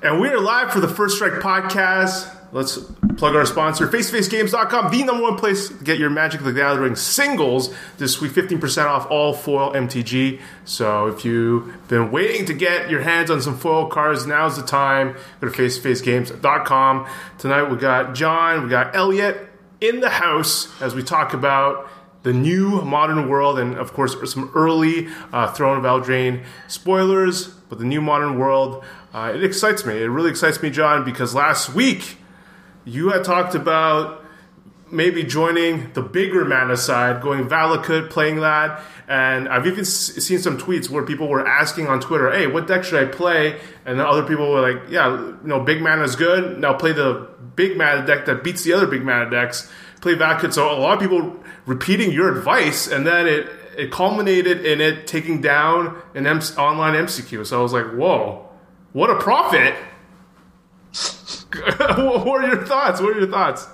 And we are live for the First Strike podcast. Let's plug our sponsor, FaceToFaceGames.com, the number one place to get your Magic the Gathering singles this week, 15% off all foil MTG. So if you've been waiting to get your hands on some foil cards, now's the time. Go to FaceToFaceGames.com. Tonight we got John, we got Elliot in the house as we talk about the new modern world and of course some early uh, Throne of Eldraine spoilers, but the new modern world uh, it excites me. It really excites me, John, because last week you had talked about maybe joining the bigger mana side, going Valakut, playing that. And I've even seen some tweets where people were asking on Twitter, "Hey, what deck should I play?" And then other people were like, "Yeah, you know, big mana is good. Now play the big mana deck that beats the other big mana decks. Play Valakut." So a lot of people repeating your advice, and then it it culminated in it taking down an M- online MCQ. So I was like, "Whoa." What a profit! what are your thoughts? What are your thoughts?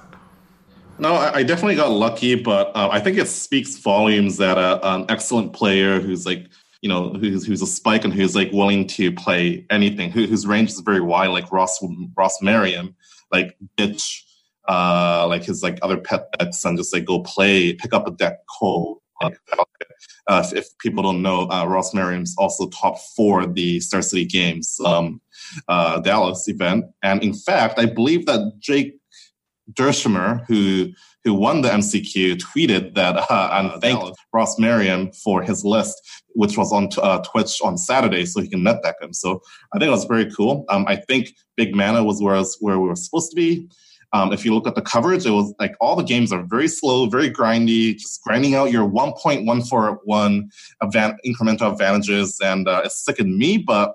No, I definitely got lucky, but uh, I think it speaks volumes that a, an excellent player who's like, you know, who's who's a spike and who's like willing to play anything, who, whose range is very wide, like Ross Ross Merriam, like ditch, uh, like his like other pet decks and just like go play, pick up a deck cold. Like, uh, if, people don't know, uh, Ross Merriam's also top four the Star City Games um, uh, Dallas event, and in fact, I believe that Jake Dershimer, who who won the MCQ, tweeted that uh, and thanked Ross Merriam for his list, which was on uh, Twitch on Saturday, so he can net deck him. So I think it was very cool. Um, I think Big Mana was where, was where we were supposed to be. Um, if you look at the coverage, it was like all the games are very slow, very grindy, just grinding out your 1.141 advan- incremental advantages, and uh, it's sickened me, but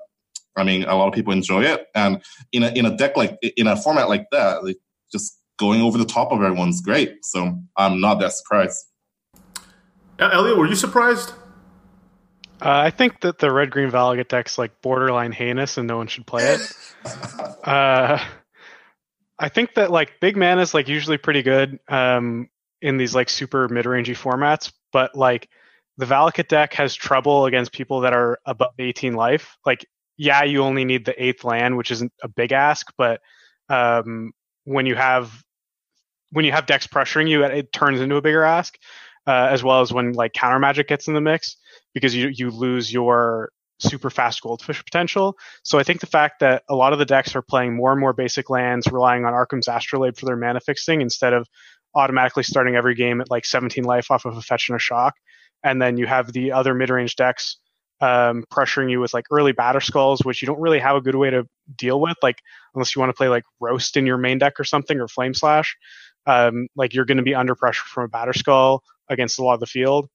I mean, a lot of people enjoy it. And in a in a deck like in a format like that, like, just going over the top of everyone's great. So I'm not that surprised. Elliot, were you surprised? Uh, I think that the red green Valakut deck's like borderline heinous, and no one should play it. uh, I think that like big man is like usually pretty good um, in these like super mid rangey formats, but like the Valakut deck has trouble against people that are above 18 life. Like, yeah, you only need the eighth land, which isn't a big ask, but um, when you have when you have decks pressuring you, it turns into a bigger ask. Uh, as well as when like counter magic gets in the mix, because you you lose your super fast goldfish potential. So I think the fact that a lot of the decks are playing more and more basic lands, relying on Arcum's Astrolabe for their mana fixing instead of automatically starting every game at like 17 life off of a fetch and a shock. And then you have the other mid range decks um, pressuring you with like early Batterskulls, which you don't really have a good way to deal with, like unless you want to play like roast in your main deck or something or flame slash. Um, like you're going to be under pressure from a Batterskull against a lot of the field.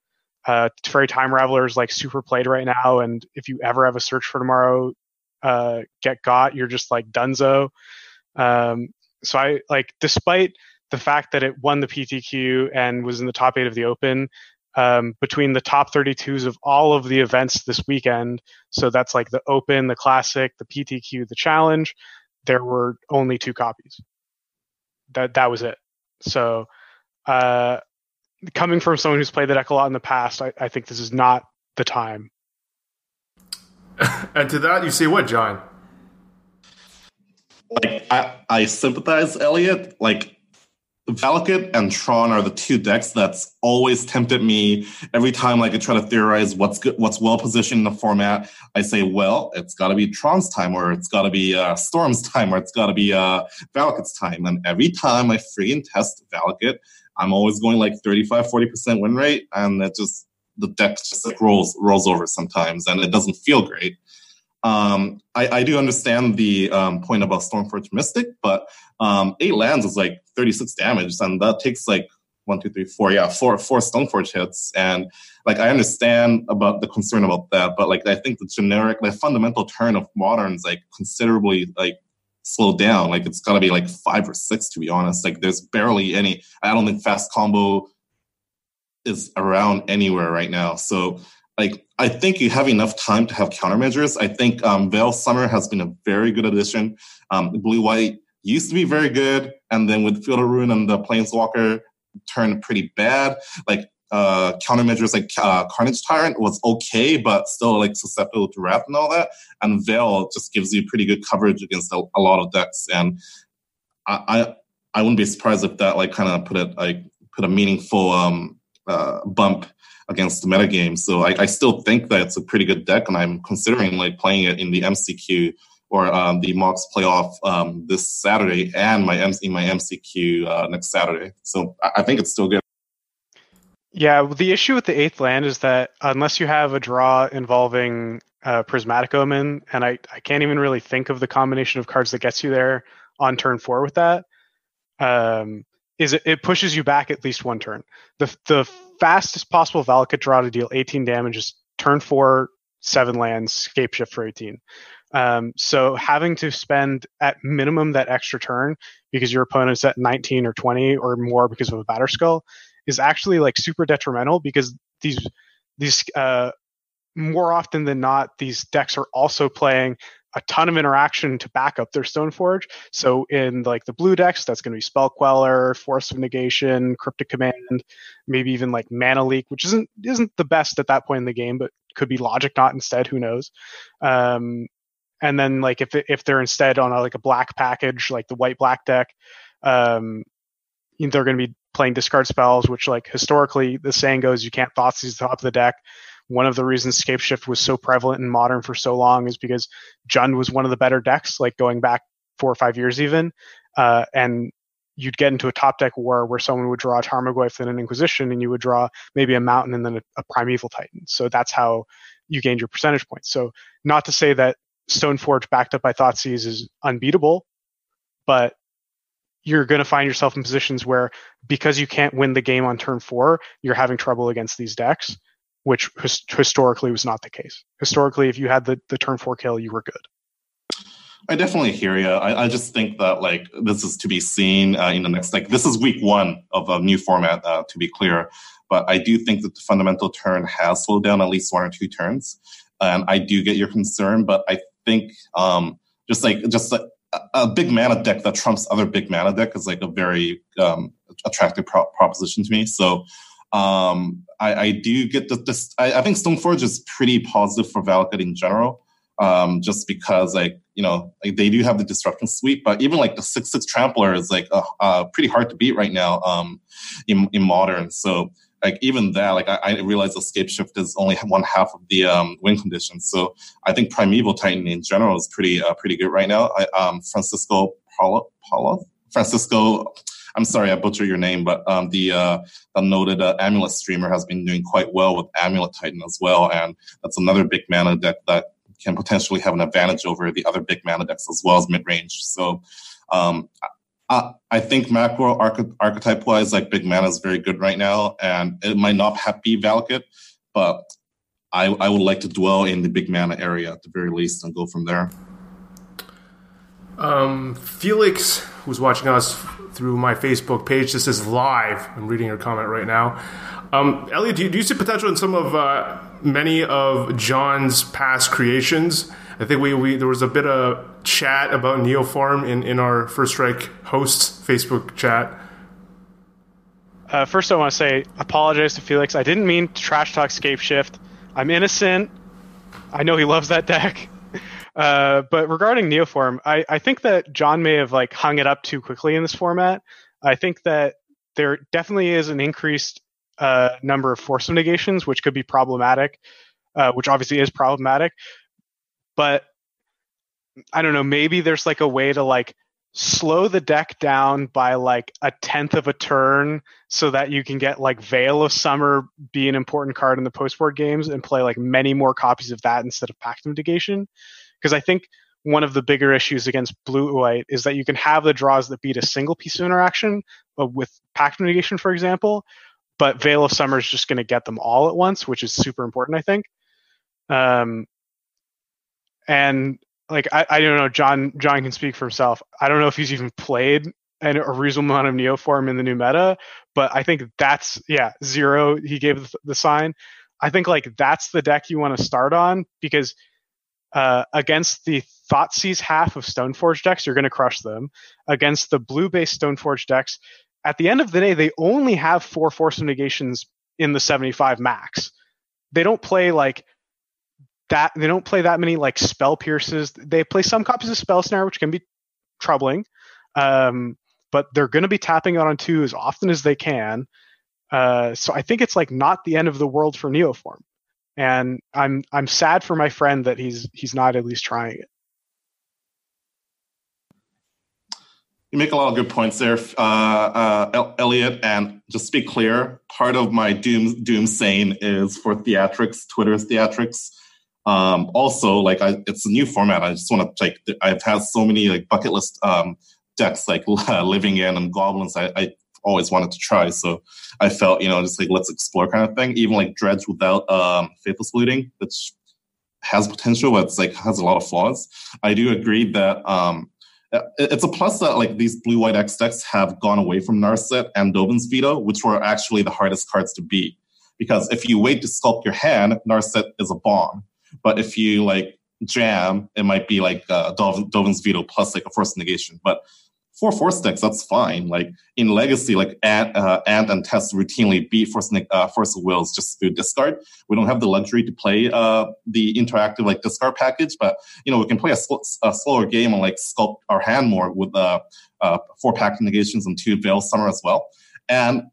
Uh, Teferi Time Raveler is like super played right now, and if you ever have a search for tomorrow, uh, get got, you're just like dunzo. Um, so I like, despite the fact that it won the PTQ and was in the top eight of the Open, um, between the top 32s of all of the events this weekend, so that's like the Open, the Classic, the PTQ, the Challenge, there were only two copies. That that was it. So uh, coming from someone who's played the deck a lot in the past, I, I think this is not the time. and to that, you say what, John? Like I, I sympathize, Elliot. Like Valakut and Tron are the two decks that's always tempted me every time like I try to theorize what's good, what's well positioned in the format. I say, well, it's got to be Tron's time, or it's got to be uh, Storm's time, or it's got to be uh, Valakut's time. And every time I freaking test Valakut, I'm always going like 35, 40% win rate. And it just, the deck just like rolls, rolls over sometimes and it doesn't feel great. Um, I, I, do understand the um, point about Stoneforge Mystic, but um, eight lands is like 36 damage, and that takes like one, two, three, four, yeah, four, four Stoneforge hits. And like I understand about the concern about that, but like I think the generic, the fundamental turn of moderns like considerably like slow down. Like it's got to be like five or six to be honest. Like there's barely any. I don't think fast combo is around anywhere right now. So like I think you have enough time to have countermeasures. I think um, Veil Summer has been a very good addition. Um, Blue White used to be very good, and then with Field of Ruin and the Planeswalker turned pretty bad. Like uh, countermeasures like uh, Carnage Tyrant was okay, but still like susceptible to Wrath and all that. And Veil just gives you pretty good coverage against a, a lot of decks. And I, I, I wouldn't be surprised if that like kind of put it like put a meaningful um, uh, bump against the metagame. So I, I, still think that it's a pretty good deck, and I'm considering like playing it in the MCQ or um, the Mox playoff um, this Saturday and my MC, my MCQ uh, next Saturday. So I, I think it's still good. Yeah, the issue with the eighth land is that unless you have a draw involving uh, Prismatic Omen, and I, I can't even really think of the combination of cards that gets you there on turn four with that, um, is it, it pushes you back at least one turn. The the fastest possible Valakut draw to deal 18 damage is turn four, seven lands, scape shift for 18. Um, so having to spend at minimum that extra turn because your opponent's at 19 or 20 or more because of a Batterskull is actually like super detrimental because these these uh, more often than not these decks are also playing a ton of interaction to back up their Stoneforge. So in like the blue decks, that's going to be Spell Queller, Force of Negation, Cryptic Command, maybe even like Mana Leak, which isn't isn't the best at that point in the game, but could be Logic Knot instead. Who knows? Um, and then like if if they're instead on a, like a black package, like the white black deck, um, they're going to be playing discard spells, which like historically the saying goes you can't Thoughtseize the top of the deck. One of the reasons Scape Shift was so prevalent in modern for so long is because Jund was one of the better decks, like going back four or five years even. Uh, and you'd get into a top deck war where someone would draw a Tarmogoyf and an Inquisition, and you would draw maybe a Mountain and then a, a Primeval Titan. So that's how you gained your percentage points. So not to say that Stoneforge backed up by Thoughtseize is unbeatable, but you're going to find yourself in positions where because you can't win the game on turn four, you're having trouble against these decks, which his- historically was not the case. Historically, if you had the, the turn four kill, you were good. I definitely hear you. I, I just think that like this is to be seen uh, in the next like this is week one of a new format uh, to be clear, but I do think that the fundamental turn has slowed down at least one or two turns, and I do get your concern, but I think um, just like just like a big mana deck that trumps other big mana deck is like a very um, attractive pro- proposition to me. So um, I, I, do get this. I, I, think Stoneforge is pretty positive for Valakut in general, um, just because like you know like they do have the disruption sweep, but even like the six six trampler is like pretty hard to beat right now um, in in modern. So like even that, like I, I realize escape shift is only one half of the um, win conditions. So I think Primeval Titan in general is pretty uh, pretty good right now. I, um, Francisco Paulo, Paulo, Francisco. I'm sorry, I butchered your name, but um, the uh, the noted uh, Amulet streamer has been doing quite well with Amulet Titan as well, and that's another big mana deck that can potentially have an advantage over the other big mana decks as well as mid range. So um, I think macro arch- archetype wise, like big mana is very good right now, and it might not have be Valakut, but I, I would like to dwell in the big mana area at the very least and go from there. Um, Felix, who's watching us through my Facebook page, this is live. I'm reading your comment right now. Um, Elliot, do you, do you see potential in some of uh, many of John's past creations? I think we, we there was a bit of chat about Neoform in, in our First Strike hosts Facebook chat. Uh, first, I want to say apologize to Felix. I didn't mean to trash talk Scape Shift. I'm innocent. I know he loves that deck. Uh, but regarding Neoform, I, I think that John may have like hung it up too quickly in this format. I think that there definitely is an increased uh, number of force negations, which could be problematic, uh, which obviously is problematic but I don't know, maybe there's like a way to like slow the deck down by like a tenth of a turn so that you can get like Veil of Summer be an important card in the post board games and play like many more copies of that instead of Pact of Negation. Because I think one of the bigger issues against blue white is that you can have the draws that beat a single piece of interaction uh, with Pact of Negation, for example, but Veil of Summer is just going to get them all at once, which is super important, I think. Um, and like I, I don't know, John John can speak for himself. I don't know if he's even played an, a reasonable amount of Neoform in the new meta, but I think that's yeah zero. He gave the, sign. I think like that's the deck you want to start on because uh, against the Thoughtseize half of Stoneforge decks, you're going to crush them. Against the blue based Stoneforge decks, at the end of the day, they only have four Force of Negations in the 75 max. They don't play like that. They don't play that many like spell pierces. They play some copies of spell snare, which can be troubling. Um, but they're going to be tapping out on two as often as they can. Uh, so I think it's like not the end of the world for Neoform, and I'm I'm sad for my friend that he's he's not at least trying it. You make a lot of good points there, uh, uh, Elliot. And just to be clear, part of my doom doom saying is for theatrics, Twitter's theatrics. Um, also, like I, it's a new format. I just want to like I've had so many like bucket list um, decks like Living End and goblins. I, I always wanted to try. So I felt, you know, just like let's explore kind of thing. Even like Dredge without um, Faithless Looting, which has potential, but it's like has a lot of flaws. I do agree that um, it's a plus that like these blue white X decks have gone away from Narset and Dovin's Veto, which were actually the hardest cards to beat. Because if you wait to sculpt your hand, Narset is a bomb. But if you like jam, it might be like uh, Dovin's Veto plus like a force negation. But for force decks, that's fine. Like in Legacy, like Ant, uh, Ant and Test routinely beat Force, uh, force Wills just through discard. We don't have the luxury to play uh, the interactive like discard package, but you know we can play a, sl- a slower game and like sculpt our hand more with uh, uh, four Pact negations and two Veil Summer as well. And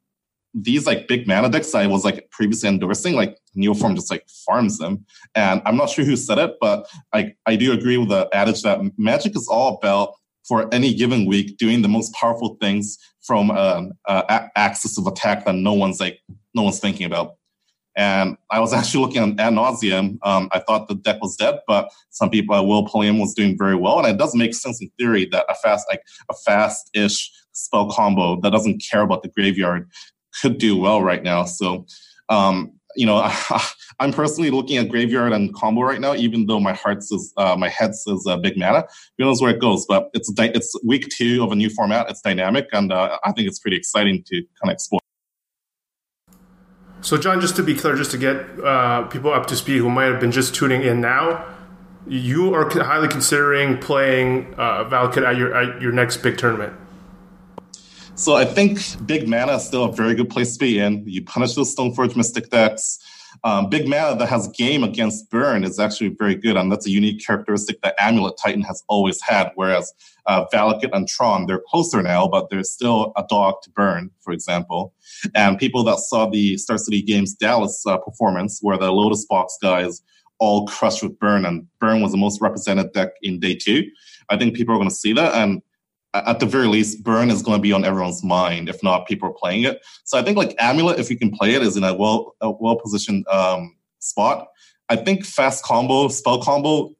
these like big mana decks I was like previously endorsing, like Neoform just like farms them. And I'm not sure who said it, but I, I do agree with the adage that magic is all about for any given week doing the most powerful things from an uh, axis of attack that no one's like no one's thinking about. And I was actually looking at Ad Nauseam. Um, I thought the deck was dead, but some people, uh, Will Pulliam was doing very well, and it does make sense in theory that a fast, like a fast-ish spell combo that doesn't care about the graveyard could do well right now. So um, you know, I'm personally looking at graveyard and combo right now, even though my heart says, uh, my head says uh, big mana. Who knows where it goes? But it's di- it's week two of a new format. It's dynamic, and uh, I think it's pretty exciting to kind of explore. So, John, just to be clear, just to get uh, people up to speed who might have been just tuning in now, you are highly considering playing uh, Valakut at your at your next big tournament. So I think big mana is still a very good place to be in. You punish those Stoneforge Mystic decks. Um, big mana that has game against burn is actually very good, and that's a unique characteristic that Amulet Titan has always had. Whereas uh, Valakut and Tron, they're closer now, but they're still a dog to burn, for example. And people that saw the Star City Games Dallas uh, performance, where the Lotus Box guys all crushed with burn, and burn was the most represented deck in day two. I think people are going to see that, and at the very least, burn is going to be on everyone's mind. If not, people are playing it. So I think like amulet, if you can play it, is in a well a well positioned um, spot. I think fast combo, spell combo,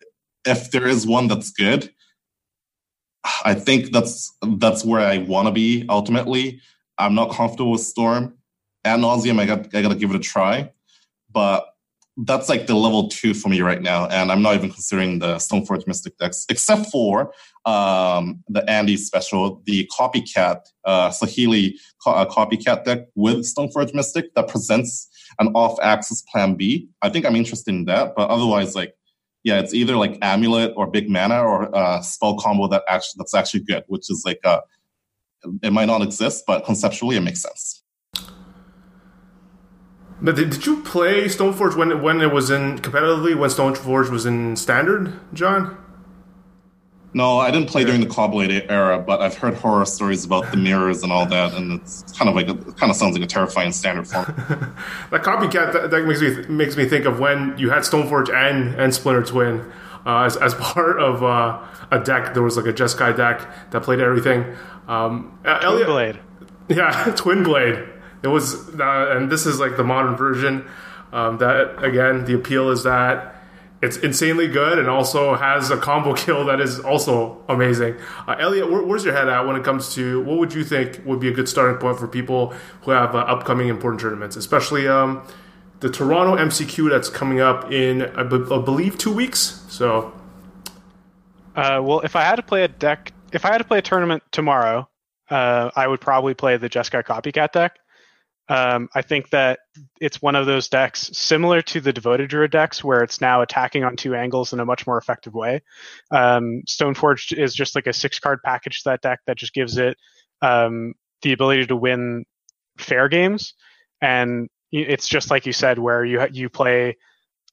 if there is one that's good, I think that's that's where I want to be ultimately. I'm not comfortable with Storm. Ad Nauseam, I got I got to give it a try, but that's like the level two for me right now, and I'm not even considering the Stoneforge Mystic decks, except for um, the Andy special, the copycat uh, Saheeli co- uh, copycat deck with Stoneforge Mystic that presents an off-axis Plan B. I think I'm interested in that, but otherwise, like, yeah, it's either like Amulet or Big Mana or uh, spell combo that actually that's actually good, which is like uh, it might not exist, but conceptually it makes sense. But did, did you play Stoneforge when it, when it was in competitively when Stoneforge was in standard, John? No, I didn't play during the Caw-Blade era, but I've heard horror stories about the mirrors and all that, and it's kind of like a, it kind of sounds like a terrifying standard form. that copycat that, that, makes me makes me think of when you had Stoneforge and and Splinter Twin uh, as as part of uh, a deck. There was like a Jeskai deck that played everything. Um, Twin Elliot, Blade. Yeah, Twin Blade. It was, uh, and this is like the modern version. Um, that again, the appeal is that it's insanely good and also has a combo kill that is also amazing. Uh, Elliot, where, where's your head at when it comes to what would you think would be a good starting point for people who have uh, upcoming important tournaments, especially um, the Toronto MCQ that's coming up in I, believe two weeks. So, uh, well, if I had to play a deck, if I had to play a tournament tomorrow, uh, I would probably play the Jeskai Copycat deck. Um, I think that it's one of those decks similar to the Devoted Druid decks, where it's now attacking on two angles in a much more effective way. Um, Stoneforge is just like a six card package to that deck that just gives it um, the ability to win fair games. And it's just like you said, where you you play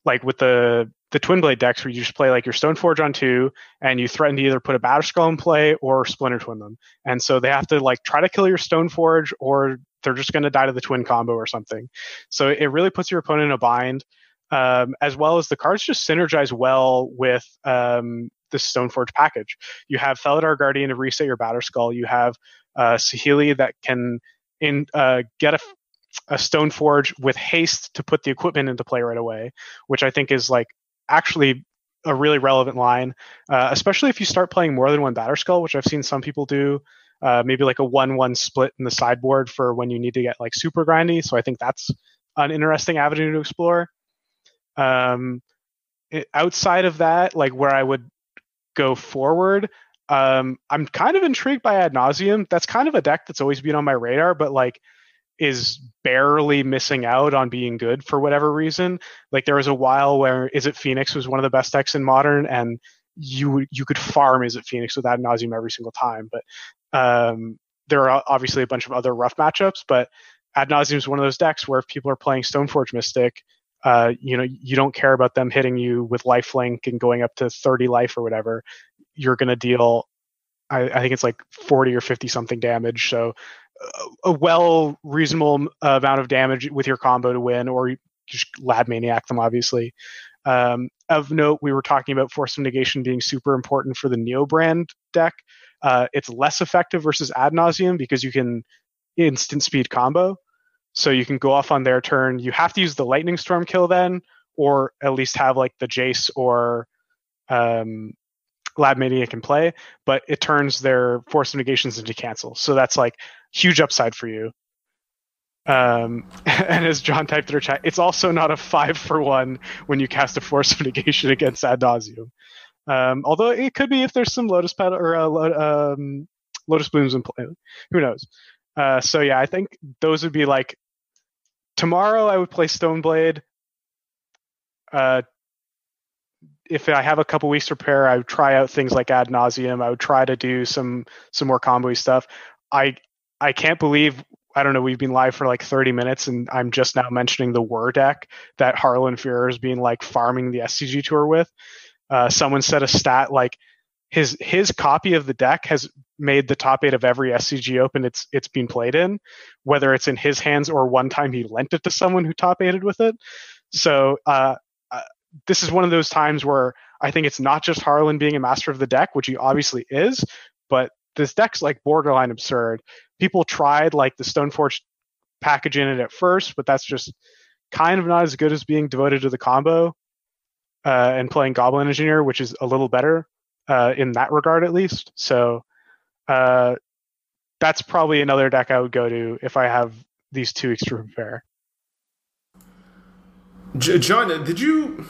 like with the the twin blade decks where you just play like your Stoneforge on two and you threaten to either put a Batterskull in play or Splinter Twin them. And so they have to like try to kill your Stoneforge or they're just going to die to the twin combo or something. So it really puts your opponent in a bind. Um, as well as the cards just synergize well with um, the Stoneforge package. You have Felidar Guardian to reset your Batterskull. You have uh, Saheeli that can in uh, get a, a Stoneforge with haste to put the equipment into play right away, which I think is like actually a really relevant line, uh, especially if you start playing more than one Batterskull, which I've seen some people do. Uh, maybe like a one-one split in the sideboard for when you need to get like super grindy. So I think that's an interesting avenue to explore. Um, it, outside of that, like where I would go forward, um, I'm kind of intrigued by Ad Nauseam. That's kind of a deck that's always been on my radar, but like is barely missing out on being good for whatever reason. Like there was a while where Izzet Phoenix was one of the best decks in modern, and you you could farm Izzet Phoenix with Ad Nauseam every single time. But um, there are obviously a bunch of other rough matchups, but Ad Nauseam is one of those decks where if people are playing Stoneforge Mystic, uh, you know, you don't care about them hitting you with lifelink and going up to 30 life or whatever. You're going to deal, I, I, think it's like 40 or 50 something damage. So a well reasonable amount of damage with your combo to win, or just lab maniac them, obviously. Um, of note, we were talking about Force of Negation being super important for the Neo brand deck. Uh, it's less effective versus Ad Nauseam because you can instant speed combo. So you can go off on their turn. You have to use the Lightning Storm kill then, or at least have like the Jace or um, Lab Maniac in play, but it turns their Force Negations into cancel. So that's like huge upside for you. Um, and as John typed in our chat, it's also not a five for one when you cast a Force of Negation against Ad Nauseam. Um, although it could be if there's some Lotus Petal or uh, um, Lotus Blooms in play. Who knows? Uh, so yeah, I think those would be like tomorrow. I would play Stoneblade. Uh, if I have a couple weeks to prepare, I would try out things like Ad Nauseam. I would try to do some some more combo stuff. I I can't believe I don't know. We've been live for like 30 minutes, and I'm just now mentioning the Whir deck that Harlan Führer has been like farming the SCG tour with. Uh, someone said a stat like his his copy of the deck has made the top eight of every SCG Open it's it's been played in, whether it's in his hands or one time he lent it to someone who top eighted with it. So uh, uh, this is one of those times where I think it's not just Harlan being a master of the deck, which he obviously is, but this deck's like borderline absurd. People tried like the Stoneforge package in it at first, but that's just kind of not as good as being devoted to the combo uh, and playing Goblin Engineer, which is a little better uh, in that regard at least. So uh, that's probably another deck I would go to if I have these two weeks pair. prepare. John, did you?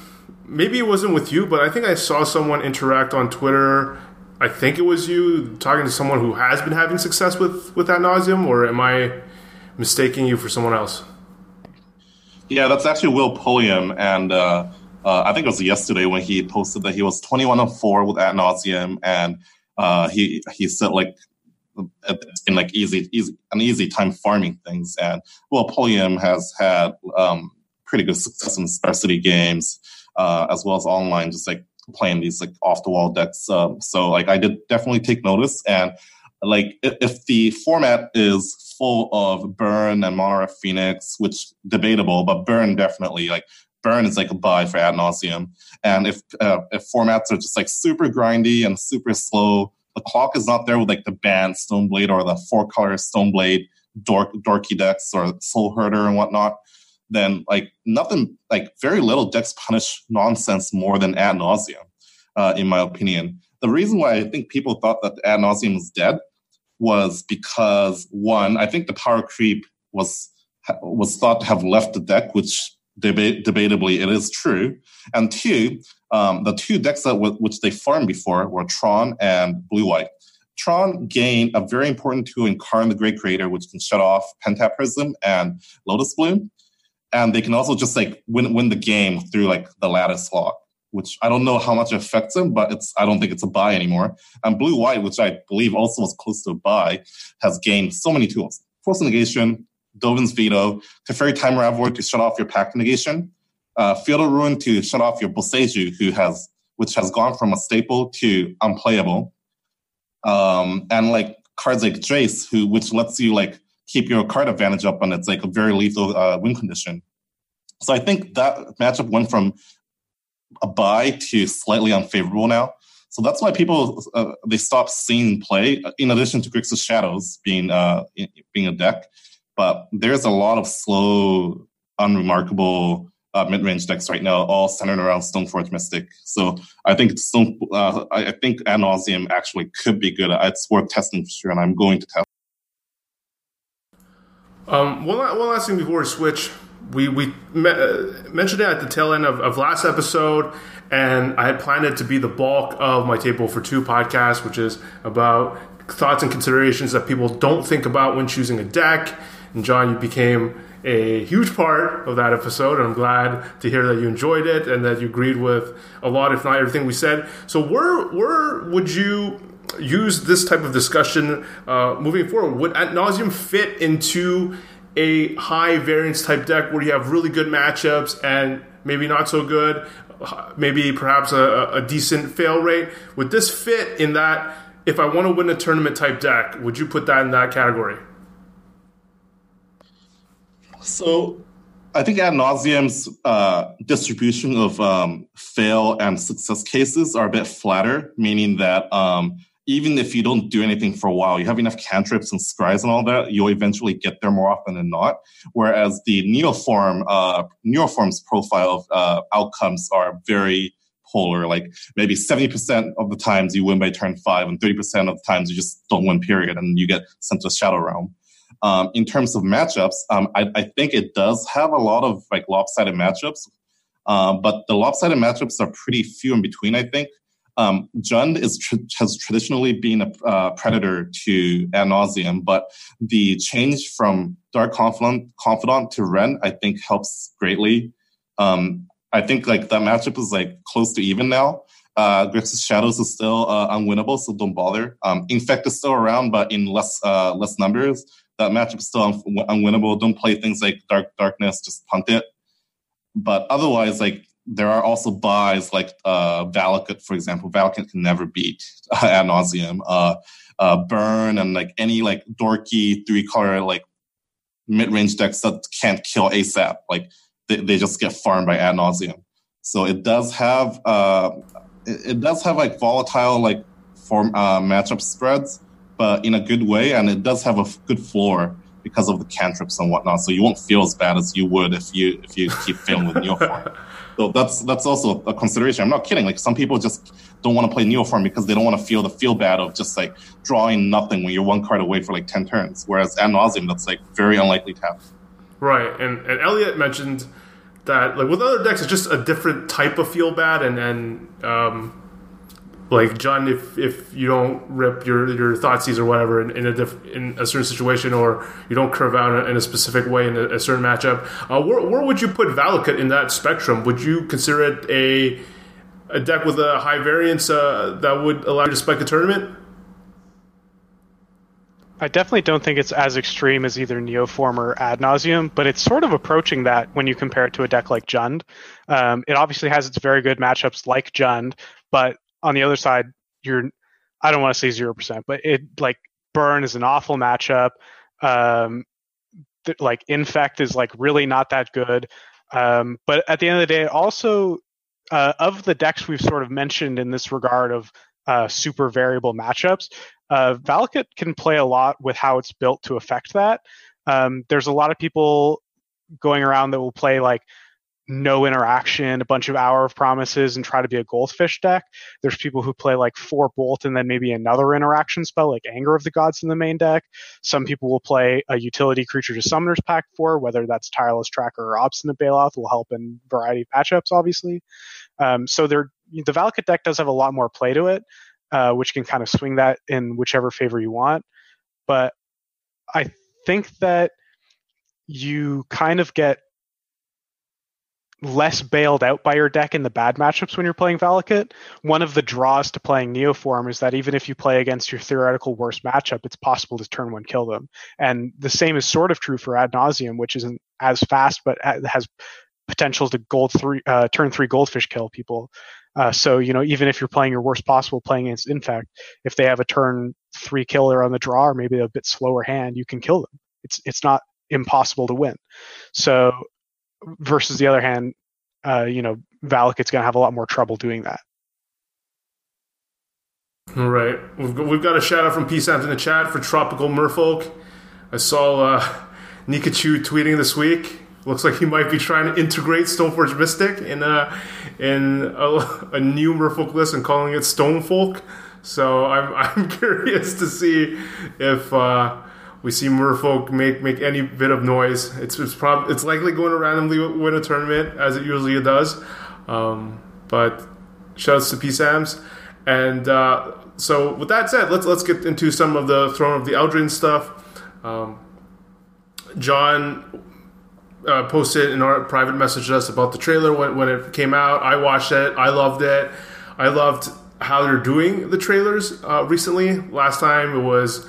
Maybe it wasn't with you, but I think I saw someone interact on Twitter I think it was you talking to someone who has been having success with with Ad Nauseam, or am I mistaking you for someone else? Yeah, that's actually Will Pulliam, and uh, uh, I think it was yesterday when he posted that he was 21 of four with Ad Nauseam, and uh, he he said like been like easy, easy an easy time farming things, and well, Pulliam has had um, pretty good success in Star City games uh, as well as online, just like playing these like off the wall decks. Um, so like I did definitely take notice and like if the format is full of burn and Monarch Phoenix, which debatable, but burn definitely like burn is like a buy for Ad Nauseam. And if uh, if formats are just like super grindy and super slow, the clock is not there with like the Bant Stoneblade or the four color Stoneblade dork, dorky decks or Soul Herder and whatnot then like nothing like very little decks punish nonsense more than Ad Nauseam, uh, in my opinion. The reason why I think people thought that Ad Nauseam was dead was because one, I think the power creep was was thought to have left the deck, which deba- debatably it is true, and two, um, the two decks that w- which they farmed before were Tron and Blue White. Tron gained a very important tool in Karn the Great Creator, which can shut off Pentad Prism and Lotus Bloom and they can also just like win win the game through like the lattice lock, which I don't know how much affects them, but it's I don't think it's a buy anymore. And blue white, which I believe also was close to a buy, has gained so many tools: force negation, Dovin's Veto, Teferi Time Raveler to shut off your Pact Negation, uh, Field of Ruin to shut off your Boseiju, who has which has gone from a staple to unplayable, um, and like cards like Jace, who which lets you like keep your card advantage up, and it's like a very lethal uh, win condition. So I think that matchup went from a buy to slightly unfavorable now. So that's why people uh, they stop seeing play. In addition to Grixis Shadows being uh, being a deck, but there's a lot of slow, unremarkable uh, mid-range decks right now, all centered around Stoneforge Mystic. So I think Stone, uh, I think Ad Nauseam actually could be good. It's worth testing for sure, and I'm going to test. Um, one, one last thing before we switch we we me- uh, mentioned it at the tail end of, of, last episode, and I had planned it to be the bulk of my table for two podcast, which is about thoughts and considerations that people don't think about when choosing a deck. And John, you became a huge part of that episode, and I'm glad to hear that you enjoyed it and that you agreed with a lot, if not everything we said. So, where where would you use this type of discussion uh, moving forward? Would Ad Nauseam fit into a high variance type deck where you have really good matchups and maybe not so good, maybe perhaps a, a decent fail rate. Would this fit in that? If I want to win a tournament type deck, would you put that in that category? So, I think Ad Nauseam's uh, distribution of um, fail and success cases are a bit flatter, meaning that um, even if you don't do anything for a while, you have enough cantrips and scries and all that, you'll eventually get there more often than not. Whereas the neoform, uh, neoform's profile of uh, outcomes are very polar. Like maybe 70% of the times you win by turn five, and 30% of the times you just don't win, period, and you get sent to a shadow realm. Um, in terms of matchups, um, I, I, think it does have a lot of like lopsided matchups, uh, but the lopsided matchups are pretty few in between. I think um, Jund is tr- has traditionally been a uh, predator to ad nauseam, but the change from Dark Confidant, Confidant to Wrenn, I think, helps greatly. Um, I think like that matchup is like close to even now. Uh, Grixis Shadows is still uh, unwinnable, so don't bother. Um, Infect is still around, but in less uh, less numbers. That matchup is still un- unwinnable. Don't play things like Dark Darkness, just punt it. But otherwise, like there are also buys like uh, Valakut, for example. Valakut can never beat uh, Ad Nauseam. Uh, uh, Burn and like any like dorky three color like mid range decks that can't kill ASAP. Like they, they just get farmed by Ad Nauseam. So it does have uh, it, it does have like volatile like form uh, matchup spreads, but in a good way, and it does have a good floor because of the cantrips and whatnot. So you won't feel as bad as you would if you if you keep failing with Neoform. So that's that's also a consideration. I'm not kidding. Like some people just don't want to play Neoform because they don't want to feel the feel bad of just like drawing nothing when you're one card away for like ten turns. Whereas ad nauseam, that's like very unlikely to happen. Right, and and Elliot mentioned that like with other decks, it's just a different type of feel bad, and and um, like John, if if you don't rip your your Thoughtseize or whatever in, in a diff, in a certain situation, or you don't curve out in a specific way in a, a certain matchup, uh, where, where would you put Valakut in that spectrum? Would you consider it a a deck with a high variance uh, that would allow you to spike a tournament? I definitely don't think it's as extreme as either Neoform or Ad Nauseam, but it's sort of approaching that when you compare it to a deck like Jund. Um, it obviously has its very good matchups like Jund, but on the other side, you're I don't want to say zero percent, but it like burn is an awful matchup. Um, th- like infect is like really not that good. Um, but at the end of the day, also uh, of the decks we've sort of mentioned in this regard of uh, super variable matchups, uh, Valakut can play a lot with how it's built to affect that. Um, there's a lot of people going around that will play like no interaction, a bunch of hour of promises, and try to be a goldfish deck. There's people who play like four bolt and then maybe another interaction spell like Anger of the Gods in the main deck. Some people will play a utility creature to Summoner's Pact for, whether that's Tireless Tracker or Obstinate Baloth will help in variety of matchups, obviously. Um, so the Valakut deck does have a lot more play to it, uh, which can kind of swing that in whichever favor you want. But I think that you kind of get less bailed out by your deck in the bad matchups when you're playing Valakut. One of the draws to playing Neoform is that even if you play against your theoretical worst matchup, it's possible to turn one kill them. And the same is sort of true for Ad Nauseam, which isn't as fast but has potential to gold three uh, turn three goldfish kill people. Uh, so you know even if you're playing your worst possible playing against Infect, if they have a turn three killer on the draw or maybe a bit slower hand, you can kill them. It's it's not impossible to win. So versus the other hand, uh, you know, Valakut's going to have a lot more trouble doing that. All right. We've got, a shout out from P Sam's in the chat for Tropical Merfolk. I saw uh, Nikachu tweeting this week. Looks like he might be trying to integrate Stoneforge Mystic in a, in a, a new Merfolk list and calling it Stonefolk. So I'm, I'm curious to see if uh, we see Merfolk make make any bit of noise. It's it's prob- it's likely going to randomly win a tournament as it usually does. Um, but shouts to P Sams. And uh, so with that said, let's let's get into some of the Throne of the Eldraine stuff. Um, John uh, posted in our private message to us about the trailer when, when it came out. I watched it. I loved it. I loved how they're doing the trailers uh, recently. Last time it was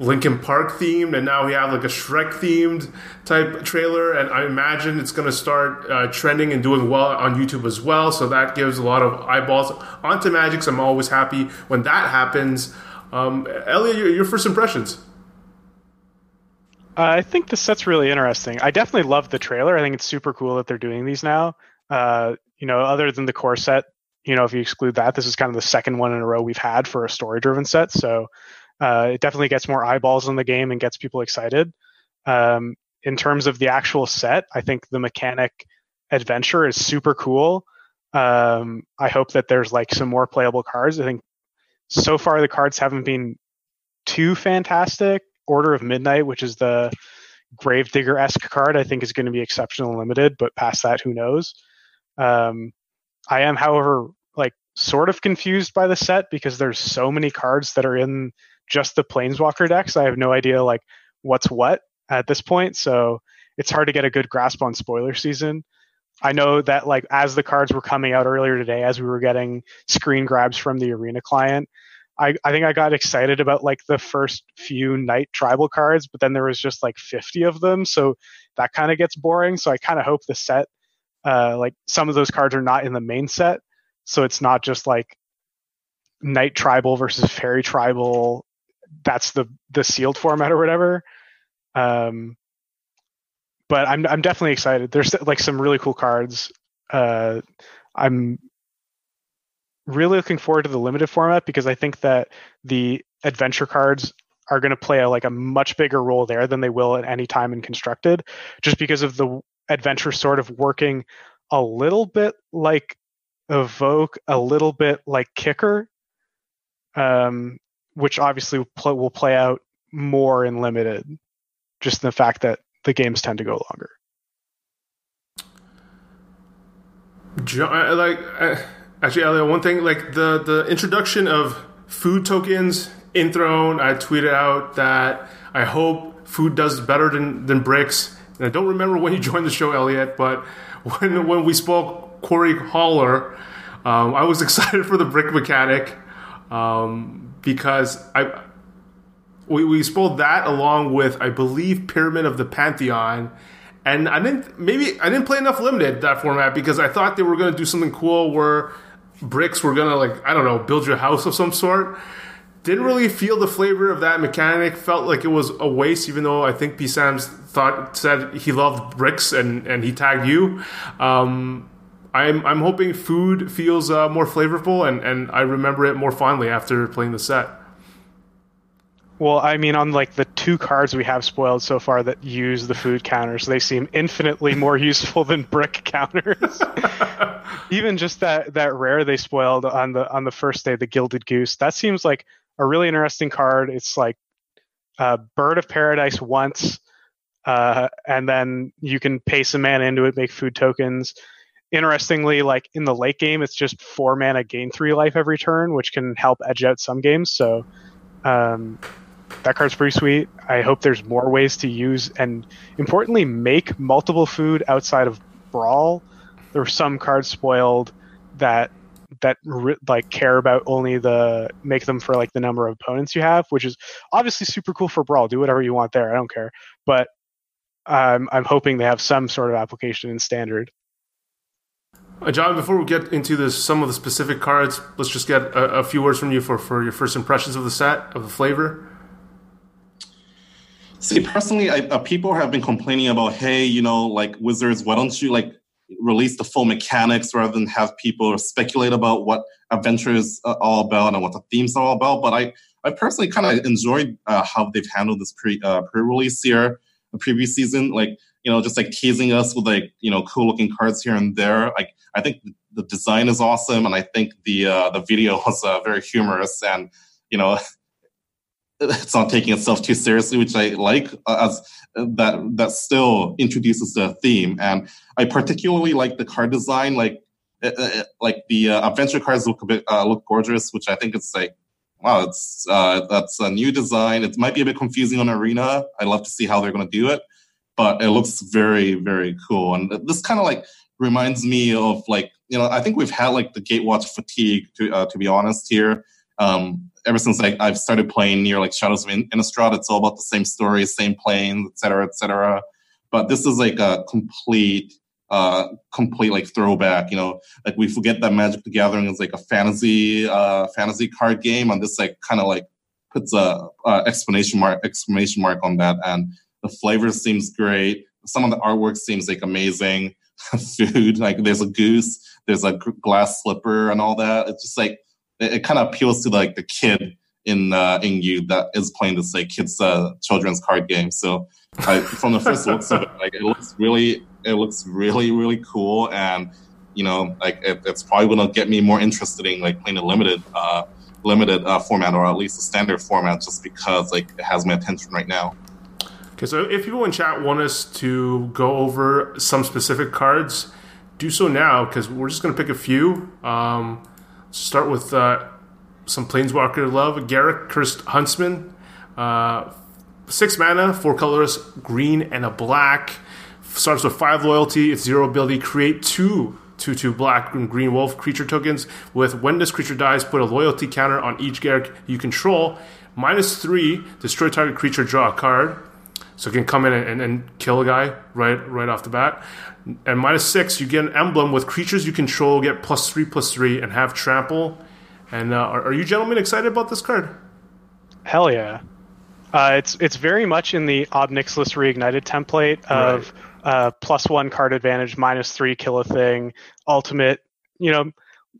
Linkin Park themed, and now we have like a Shrek themed type trailer. And I imagine it's going to start uh, trending and doing well on YouTube as well. So that gives a lot of eyeballs onto Magic. So I'm always happy when that happens. Um, Elliot, your, your first impressions? Uh, I think the set's really interesting. I definitely love the trailer. I think it's super cool that they're doing these now. Uh, you know, other than the core set, you know, if you exclude that, this is kind of the second one in a row we've had for a story driven set. So uh, it definitely gets more eyeballs in the game and gets people excited. Um, in terms of the actual set, I think the mechanic adventure is super cool. Um, I hope that there's like some more playable cards. I think so far the cards haven't been too fantastic. Order of Midnight, which is the Gravedigger esque card, I think is going to be exceptional limited, but past that, who knows? Um, I am, however, like sort of confused by the set because there's so many cards that are in just the planeswalker decks. I have no idea like what's what at this point, so it's hard to get a good grasp on spoiler season. I know that like as the cards were coming out earlier today, as we were getting screen grabs from the arena client, I, I think I got excited about like the first few knight tribal cards, but then there was just like 50 of them, so that kind of gets boring. So I kind of hope the set, uh, like some of those cards are not in the main set, so it's not just like knight tribal versus fairy tribal that's the the sealed format or whatever. Um, but I'm I'm definitely excited. There's like some really cool cards. Uh, I'm really looking forward to the limited format because I think that the adventure cards are going to play a, like a much bigger role there than they will at any time in constructed, just because of the adventure sort of working a little bit like evoke, a little bit like kicker. Um, which obviously will play, will play out more in limited, just in the fact that the games tend to go longer. Like actually, Elliot, one thing like the the introduction of food tokens in Throne, I tweeted out that I hope food does better than than bricks. And I don't remember when you joined the show, Elliot, but when when we spoke Corey Haller, um, I was excited for the brick mechanic. Um, because I we, we spoiled that along with I believe Pyramid of the Pantheon. And I didn't maybe I didn't play enough limited that format because I thought they were going to do something cool where bricks were going to like I don't know build your house of some sort. Didn't really feel the flavor of that mechanic. Felt like it was a waste, even though I think P Sam's thought said he loved bricks and and he tagged you. Um, I'm I'm hoping food feels uh, more flavorful and and I remember it more fondly after playing the set. Well, I mean, on like the two cards we have spoiled so far that use the food counters, they seem infinitely more useful than brick counters. Even just that that rare they spoiled on the on the first day, the Gilded Goose, that seems like a really interesting card. It's like uh, Bird of Paradise once, uh, and then you can pay some mana into it, make food tokens interestingly, like in the late game, it's just four mana, gain three life every turn, which can help edge out some games. So um, that card's pretty sweet. I hope there's more ways to use and importantly make multiple food outside of Brawl. there were some cards spoiled that that like care about only the make them for like the number of opponents you have, which is obviously super cool for Brawl. Do whatever you want there. I don't care, but I'm I'm hoping they have some sort of application in standard. Uh, John, before we get into this, some of the specific cards, let's just get a, a, few words from you for, for your first impressions of the set, of the flavor. See, personally, I, uh, people have been complaining about, hey, you know, like Wizards, why don't you like release the full mechanics rather than have people speculate about what adventure is uh, all about and what the themes are all about? But I, I personally kind of enjoyed uh, how they've handled this pre uh, pre release here, the previous season. Like, you know, just like teasing us with like you know cool looking cards here and there. Like, I think the design is awesome, and I think the uh, the video was uh, very humorous and you know it's not taking itself too seriously, which I like uh, as uh, that that still introduces the theme. And I particularly like the card design, like uh, uh like the uh, adventure cards look a bit uh, look gorgeous, which I think it's like wow, it's that's a new design. It might be a bit confusing on Arena. I'd love to see how they're going to do it, but it looks very very cool. And this kind of like reminds me of like you know I think we've had like the Gatewatch fatigue to to be honest here. Um, ever since like I, have started playing near like Shadows of Innistrad, it's all about the same story, same planes, etc., etc. But this is like a complete, uh, complete like throwback. You know, like we forget that Magic the Gathering is like a fantasy, uh, fantasy card game, and this like kind of like puts a, a exclamation mark, exclamation mark on that. And the flavor seems great. Some of the artwork seems like amazing. Food, like there's a goose, there's a glass slipper, and all that. It's just like it, it kind of appeals to like the kid in uh, in you that is playing this like kids uh, children's card game. So I, from the first looks of it, like it looks really it looks really really cool, and you know like it, it's probably gonna get me more interested in like playing a limited uh, limited uh, format or at least a standard format just because like it has my attention right now. Okay, so if people in chat want us to go over some specific cards, do so now because we're just going to pick a few. Um, Start with uh, some Planeswalker love. Garruk, Cursed Huntsman. Uh, six mana, four colors, green and a black. Starts with five loyalty. It's zero ability. Create two 2 2 black and green wolf creature tokens with when this creature dies, put a loyalty counter on each Garruk you control. Minus three, destroy target creature, draw a card. So it can come in and, and, kill a guy right right off the bat. And minus six, you get an emblem with creatures you control get plus three plus three and have trample. And uh, are, are, you gentlemen excited about this card? Hell yeah! Uh, it's it's very much in the Ob Nixilis reignited template of right. uh, plus one card advantage, minus three kill a thing, ultimate. You know,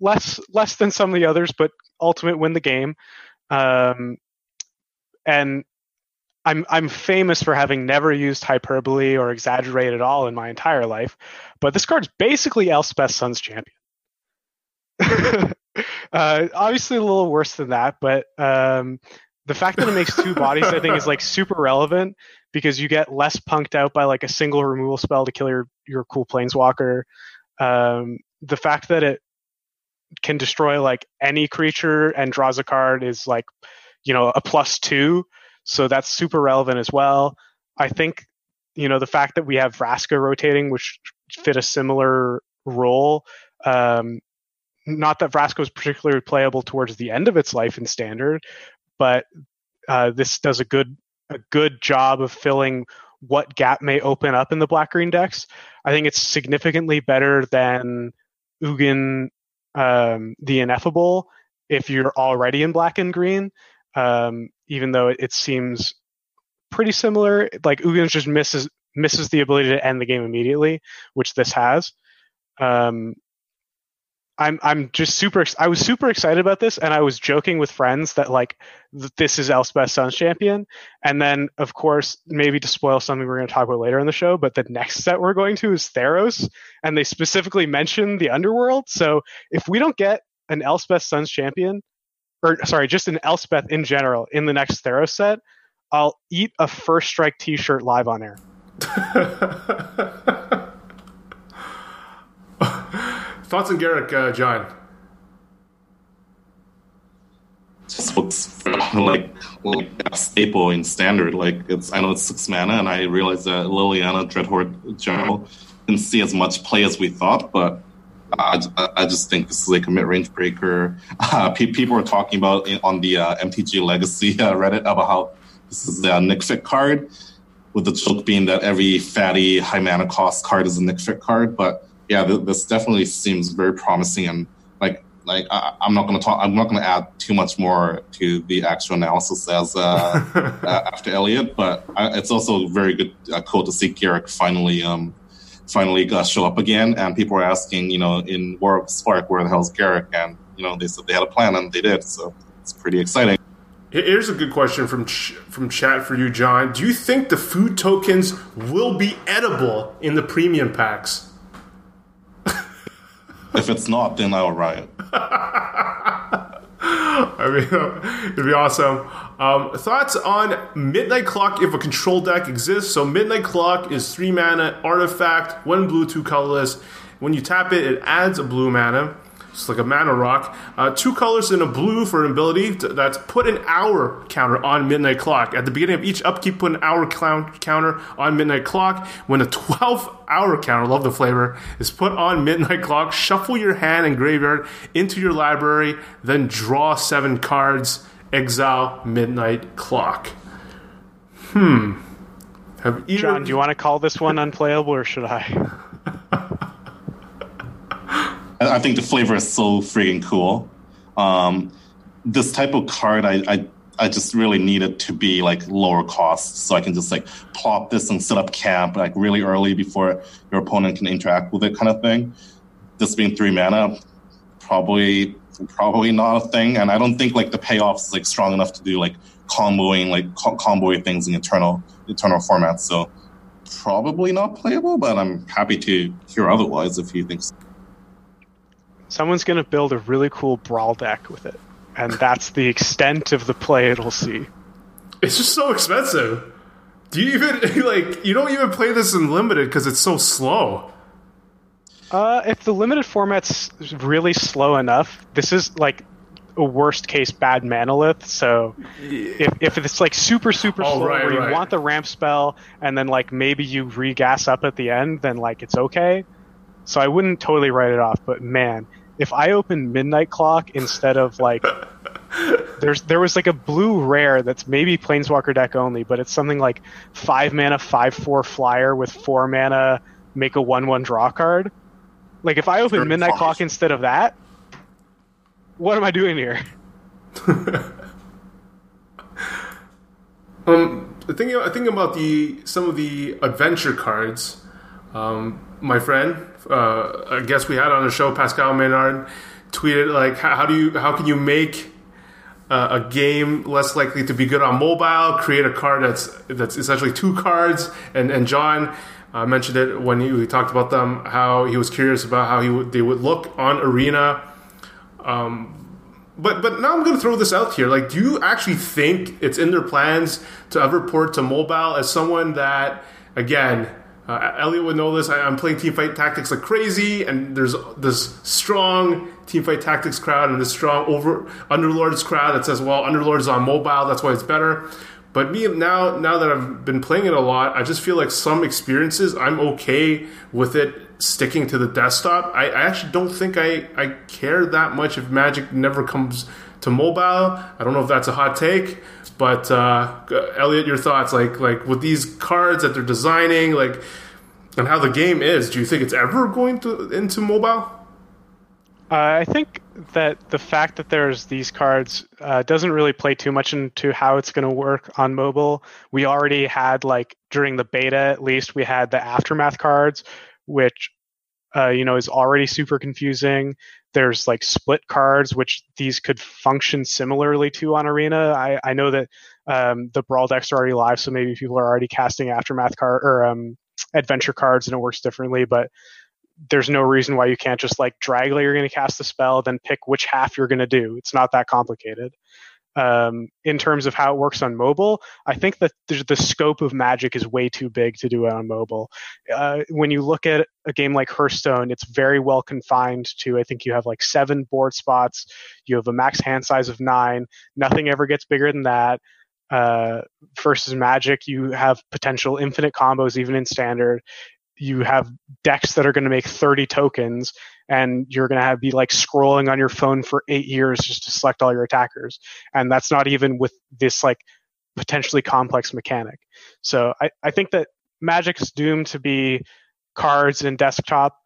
less less than some of the others, but ultimate win the game. Um, and I'm I'm famous for having never used hyperbole or exaggerate at all in my entire life, but this card's basically Elspeth Sun's champion. uh, obviously, a little worse than that, but um, the fact that it makes two bodies, I think, is like super relevant because you get less punked out by like a single removal spell to kill your your cool planeswalker. Um, the fact that it can destroy like any creature and draws a card is like you know a plus two so that's super relevant as well. I think, you know, the fact that we have Vraska rotating, which fit a similar role, um, not that Vraska was particularly playable towards the end of its life in standard, but uh, this does a good a good job of filling what gap may open up in the black green decks. I think it's significantly better than Ugin um, the Ineffable if you're already in black and green um, even though it, seems pretty similar. Like Ugin just misses misses the ability to end the game immediately, which this has. Um, I'm I'm just super. I was super excited about this, and I was joking with friends that like this is Elspeth Sun's champion, and then of course maybe to spoil something we're going to talk about later in the show, but the next set we're going to is Theros, and they specifically mention the underworld. So if we don't get an Elspeth Sun's champion, or sorry, just an Elspeth in general in the next Theros set, I'll eat a first strike T-shirt live on air. Thoughts on Garruk, uh, John? Just looks like, like a staple in standard. Like it's, I know it's six mana, and I realize that Liliana Dreadhorde General didn't see as much play as we thought, but I, I just think this is like a mid-range breaker. Uh, people are talking about on the uh, MTG Legacy uh, Reddit about how this is a Nic Fit card, with the joke being that every fatty high mana cost card is a Nic Fit card. But yeah, th- this definitely seems very promising and like like I, am not going to talk. I'm not going to add too much more to the actual analysis as uh, uh after Elliot, but I, it's also very good, uh, cool to see Garruk finally um, finally uh, show up again. And people were asking, you know, in War of Spark, where the hell's Garruk? And you know, they said they had a plan, and they did. So it's pretty exciting. Here's a good question from ch- from chat for you, John. Do you think the food tokens will be edible in the premium packs? if it's not, then I'll riot. I mean, it'd be awesome. Um, thoughts on Midnight Clock if a control deck exists? So, Midnight Clock is three mana artifact, one blue, two colorless. When you tap it, it adds a blue mana. It's like a mana rock. Uh, two colors and a blue for an ability to, that's put an hour counter on Midnight Clock. At the beginning of each upkeep, put an hour clown, counter on Midnight Clock. When a 12 hour counter, love the flavor, is put on Midnight Clock, shuffle your hand and graveyard into your library, then draw seven cards, exile Midnight Clock. Hmm. Have either... John, do you want to call this one unplayable or should I? I think the flavor is so freaking cool. Um, this type of card, I, I I just really need it to be like lower cost, so I can just like plop this and set up camp like really early before your opponent can interact with it, kind of thing. This being three mana, probably probably not a thing, and I don't think like the payoff is like strong enough to do like comboing like co- comboing things in eternal eternal formats. So probably not playable, but I'm happy to hear otherwise if you think so someone's going to build a really cool brawl deck with it, and that's the extent of the play it'll see. It's just so expensive. Do you even like? You don't even play this in limited because it's so slow. Uh, if the limited format's really slow enough, this is like a worst case bad Manalith. So if, if it's like super super oh, slow, right, where you right. want the ramp spell, and then like maybe you regas up at the end, then like it's okay. So I wouldn't totally write it off. But man, if I open Midnight Clock instead of like there's there was like a blue rare that's maybe Planeswalker deck only, but it's something like five mana, five four flyer with four mana, make a one one draw card. Like if I open Midnight Clock instead of that, what am I doing here? um, thinking thinking about the some of the adventure cards. Um, my friend, uh, I guess we had on the show, Pascal Maynard, tweeted like, how, do you, how can you make uh, a game less likely to be good on mobile? Create a card that's that's essentially two cards. And and John uh, mentioned it when he, we talked about them, how he was curious about how he they would look on Arena. Um, but but now I'm going to throw this out here. Like, do you actually think it's in their plans to ever port to mobile? As someone that, again, uh, Elliot would know this. I, am playing team fight Tactics like crazy, and there's this strong team fight Tactics crowd and this strong over Underlords crowd that says, "Well, Underlords on mobile, that's why it's better." But me now, now that I've been playing it a lot, I just feel like some experiences I'm okay with it sticking to the desktop. I, I actually don't think I, I care that much if Magic never comes to mobile. I don't know if that's a hot take, but uh, Elliot, your thoughts, like like with these cards that they're designing, like and how the game is. Do you think it's ever going to into mobile? Uh, I think that the fact that there's these cards uh, doesn't really play too much into how it's going to work on mobile. We already had like during the beta, at least, we had the aftermath cards, which uh, you know is already super confusing. There's like split cards, which these could function similarly to on Arena. I, I know that um, the Brawl decks are already live, so maybe people are already casting Aftermath card or um, Adventure cards, and it works differently. But there's no reason why you can't just like drag you're going to cast the spell, then pick which half you're going to do. It's not that complicated um, in terms of how it works on mobile. I think that the scope of Magic is way too big to do it on mobile. Uh, when you look at a game like Hearthstone, it's very well confined to. I think you have like seven board spots. You have a max hand size of nine. Nothing ever gets bigger than that. Uh, versus Magic, you have potential infinite combos even in standard. you have decks that are going to make 30 tokens and you're going to have be like scrolling on your phone for eight years just to select all your attackers and that's not even with this like potentially complex mechanic so i, I think that magic is doomed to be cards and desktop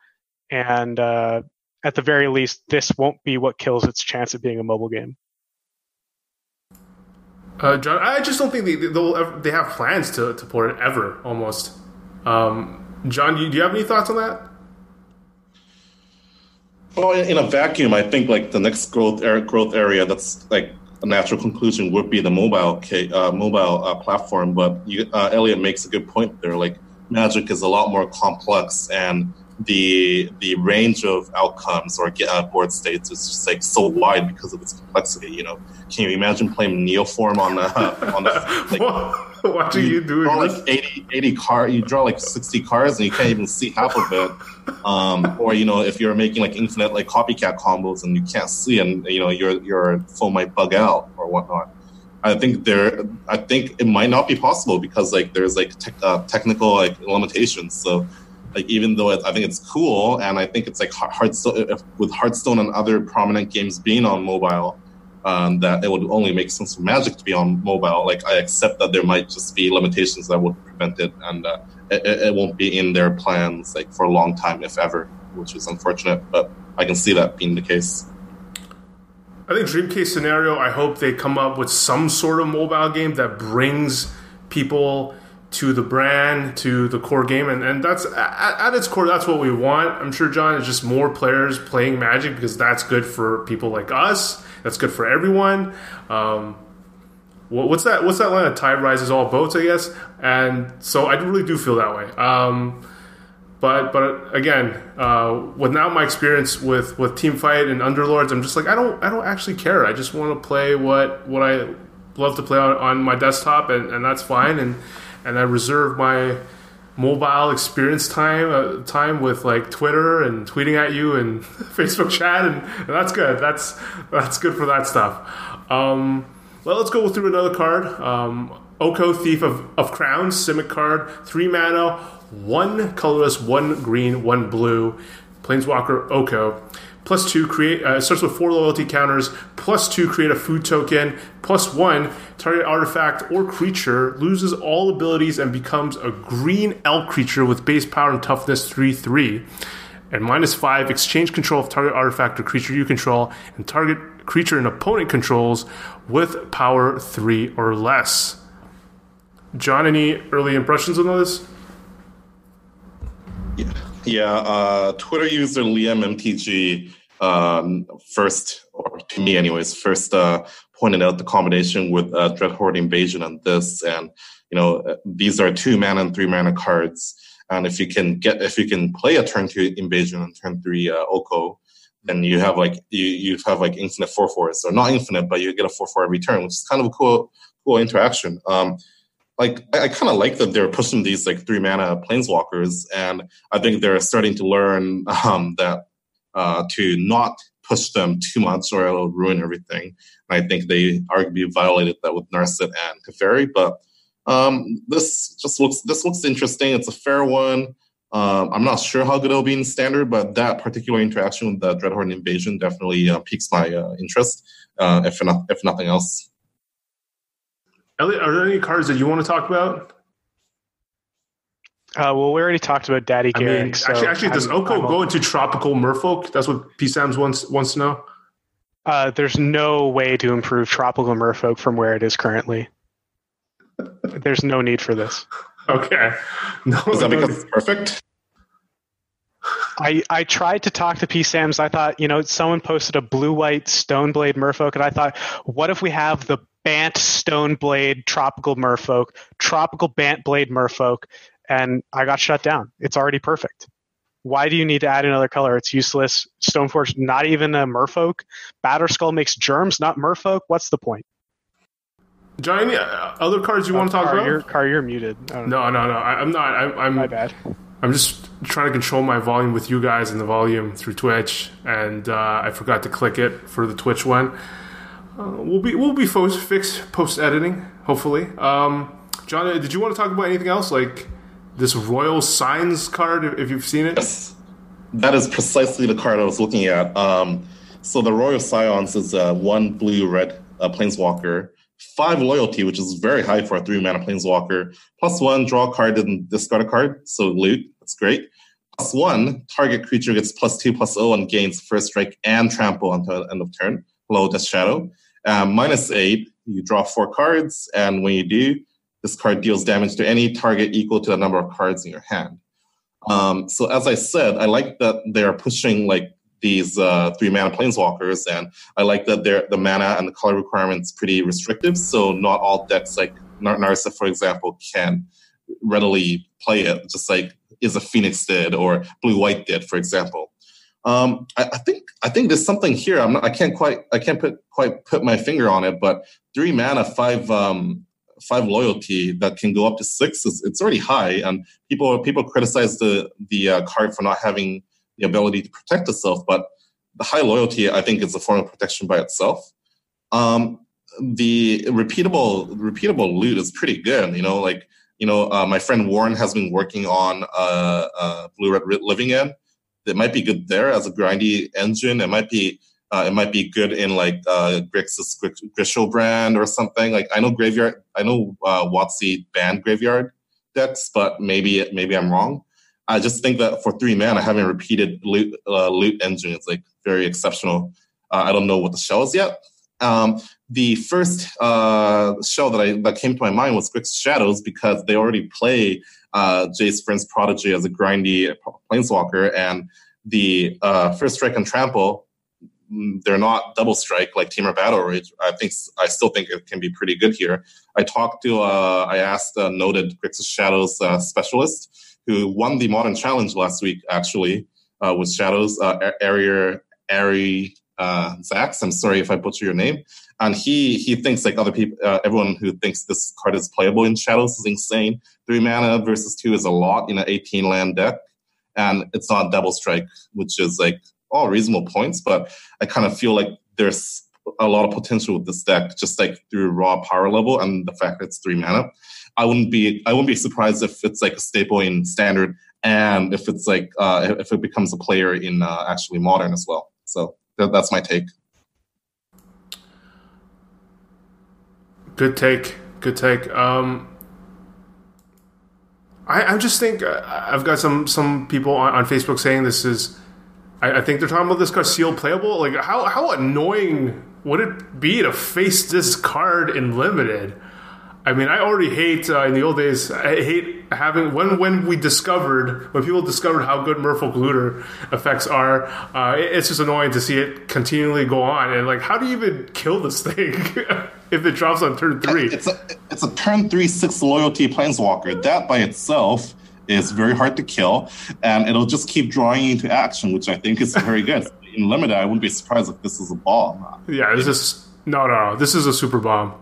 and uh, at the very least this won't be what kills its chance of being a mobile game uh, John, I just don't think they ever, they have plans to, to port it ever. Almost, um, John. Do you, do you have any thoughts on that? Well, in a vacuum, I think like the next growth area, growth area that's like a natural conclusion would be the mobile uh, mobile uh, platform. But you, uh, Elliot makes a good point there. Like Magic is a lot more complex, and the the range of outcomes or get uh, board states is just like so wide because of its complexity. You know, can you imagine playing Neoform on the on the like, what are you, you doing? Draw like 80, 80 card, you draw like sixty cards and you can't even see half of it. Um, or you know, if you're making like infinite like copycat combos and you can't see, and you know your your phone might bug out or whatnot. I think there, I think it might not be possible because like there's like te- uh, technical like limitations. So like even though it, I think it's cool, and I think it's like Hearthstone with Hearthstone and other prominent games being on mobile, um, that it would only make sense for Magic to be on mobile. Like I accept that there might just be limitations that would prevent it, and uh, it, it won't be in their plans like for a long time, if ever, which is unfortunate. But I can see that being the case. I think dream case scenario. I hope they come up with some sort of mobile game that brings people to the brand, to the core game, and, and that's at, at, its core, that's what we want. I'm sure, John, is just more players playing Magic because that's good for people like us. That's good for everyone. Um, what's that? What's that line? of tide rises all boats, I guess. And so I really do feel that way. Um, but but again, uh, with now my experience with with team fight and underlords, I'm just like I don't I don't actually care. I just want to play what what I love to play on, on my desktop, and, and that's fine. And and I reserve my mobile experience time uh, time with like Twitter and tweeting at you and Facebook chat, and, and, that's good. That's that's good for that stuff. Um, well, let's go through another card. Um, Oko, Thief of, of Crowns, Simic card, three mana, one colorless, one green, one blue. Planeswalker Oko plus two create uh, starts with four loyalty counters plus two create a food token plus one target artifact or creature loses all abilities and becomes a green elk creature with base power and toughness 3-3 and minus five exchange control of target artifact or creature you control and target creature an opponent controls with power three or less. John any early impressions on this? Yeah yeah, uh, Twitter user Liam MTG um, first, or to me anyways, first uh, pointed out the combination with uh, Dreadhorde Invasion and this, and you know uh, these are two mana and three mana cards, and if you can get if you can play a turn two Invasion and turn three uh, Oko, then you have like you you have like infinite four fours, or not infinite, but you get a four four every turn, which is kind of a cool cool interaction. Um, like I, I kind of like that they're pushing these like three mana planeswalkers, and I think they're starting to learn um, that uh, to not push them too much or it'll ruin everything. And I think they arguably violated that with Narset and Teferi, but um, this just looks this looks interesting. It's a fair one. Um, I'm not sure how good it'll be in standard, but that particular interaction with the Dreadhorde invasion definitely uh, piques my uh, interest, uh, if not, if nothing else. Elliot, are there any cards that you want to talk about? Uh, well, we already talked about Daddy Garruk. I mean, so actually, actually, does I'm, Oko I'm go into tropical Merfolk? That's what P. Sams wants wants to know. Uh, there's no way to improve tropical Merfolk from where it is currently. there's no need for this. Okay. No, is that because it's perfect? I, I tried to talk to P. Sams. I thought, you know, someone posted a blue white Stoneblade Merfolk, and I thought, what if we have the Bant Stoneblade Tropical Merfolk, Tropical Bant Blade Merfolk, and I got shut down. It's already perfect. Why do you need to add another color? It's useless. Stoneforge, not even a merfolk. Batterskull makes germs, not merfolk. What's the point? John, any other cards you want to talk car, about? You're, car, you're muted. No, no, no. I, am not. I, am my bad. I'm just trying to control my volume with you guys and the volume through Twitch, and uh, I forgot to click it for the Twitch one. Uh, we'll be we'll be fixed post editing, hopefully. Um, John, did you want to talk about anything else like this Royal Scions card, if you've seen it. Yes, that is precisely the card I was looking at. Um, so the Royal Scions is one blue red uh, planeswalker, five loyalty, which is very high for a three mana planeswalker, plus one draw a card and discard a card. So loot, that's great. Plus one, target creature gets plus two plus O and gains first strike and trample until end of turn. Hello, Death Shadow. Um, minus eight, you draw four cards, and when you do, this card deals damage to any target equal to the number of cards in your hand. Um, so as I said, I like that they're pushing like these uh, three mana planeswalkers, and I like that they're, the mana and the color requirements pretty restrictive. So not all decks like Nar- Narissa, for example, can readily play it, just like Izzet Phoenix did or Blue White did, for example. Um, I, I, think I think there's something here. I'm not, I can't quite I can't put quite put my finger on it, but three mana, five um, five loyalty that can go up to six is it's already high, and people people criticize the the uh, card for not having the ability to protect itself, but the high loyalty I think is a form of protection by itself. Um, the repeatable repeatable loot is pretty good. You know, like you know, uh, my friend Warren has been working on uh, uh, Blue Red Living End. It might be good there as a grindy engine. It might be uh, it might be good in like uh, Grixis Griselbrand or something. Like I know graveyard, I know uh, WotC banned graveyard decks, but maybe maybe I'm wrong. I just think that for three mana, having repeated loot, uh, loot engine is like very exceptional. Uh, I don't know what the shell is yet. Um, the first uh, show that I that came to my mind was Grixis Shadows because they already play uh, Jace Vryn's Prodigy as a grindy planeswalker, and the uh, first strike and trample. Mm, they're not double strike like Temur Battle Rage. I think I still think it can be pretty good here. I talked to uh, I asked a noted Grixis Shadows uh, specialist who won the Modern Challenge last week actually uh, with Shadows uh, Ari Ari uh, Lax. I'm sorry if I butcher your name. And he he thinks like other people, uh, everyone who thinks this card is playable in Shadows is insane. Three mana versus two is a lot in an 18 land deck, and it's not double strike, which is like all reasonable points. But I kind of feel like there's a lot of potential with this deck, just like through raw power level and the fact that it's three mana. I wouldn't be I wouldn't be surprised if it's like a staple in standard and if it's like uh, if it becomes a player in uh, actually modern as well. So that's my take. Good take. Good take. Um, I, I just think uh, I've got some some people on, on Facebook saying this is. I, I, think they're talking about this card sealed playable. Like how how annoying would it be to face this card in limited? I mean, I already hate uh, in the old days. I hate having when when we discovered when people discovered how good Merfolk effects are. Uh, it's just annoying to see it continually go on. And like, how do you even kill this thing if it drops on turn three? It's a it's a turn three six loyalty planeswalker. That by itself is very hard to kill, and it'll just keep drawing you into action, which I think is very good. In limited, I wouldn't be surprised if this is a bomb. Yeah, this is no, no, this is a super bomb.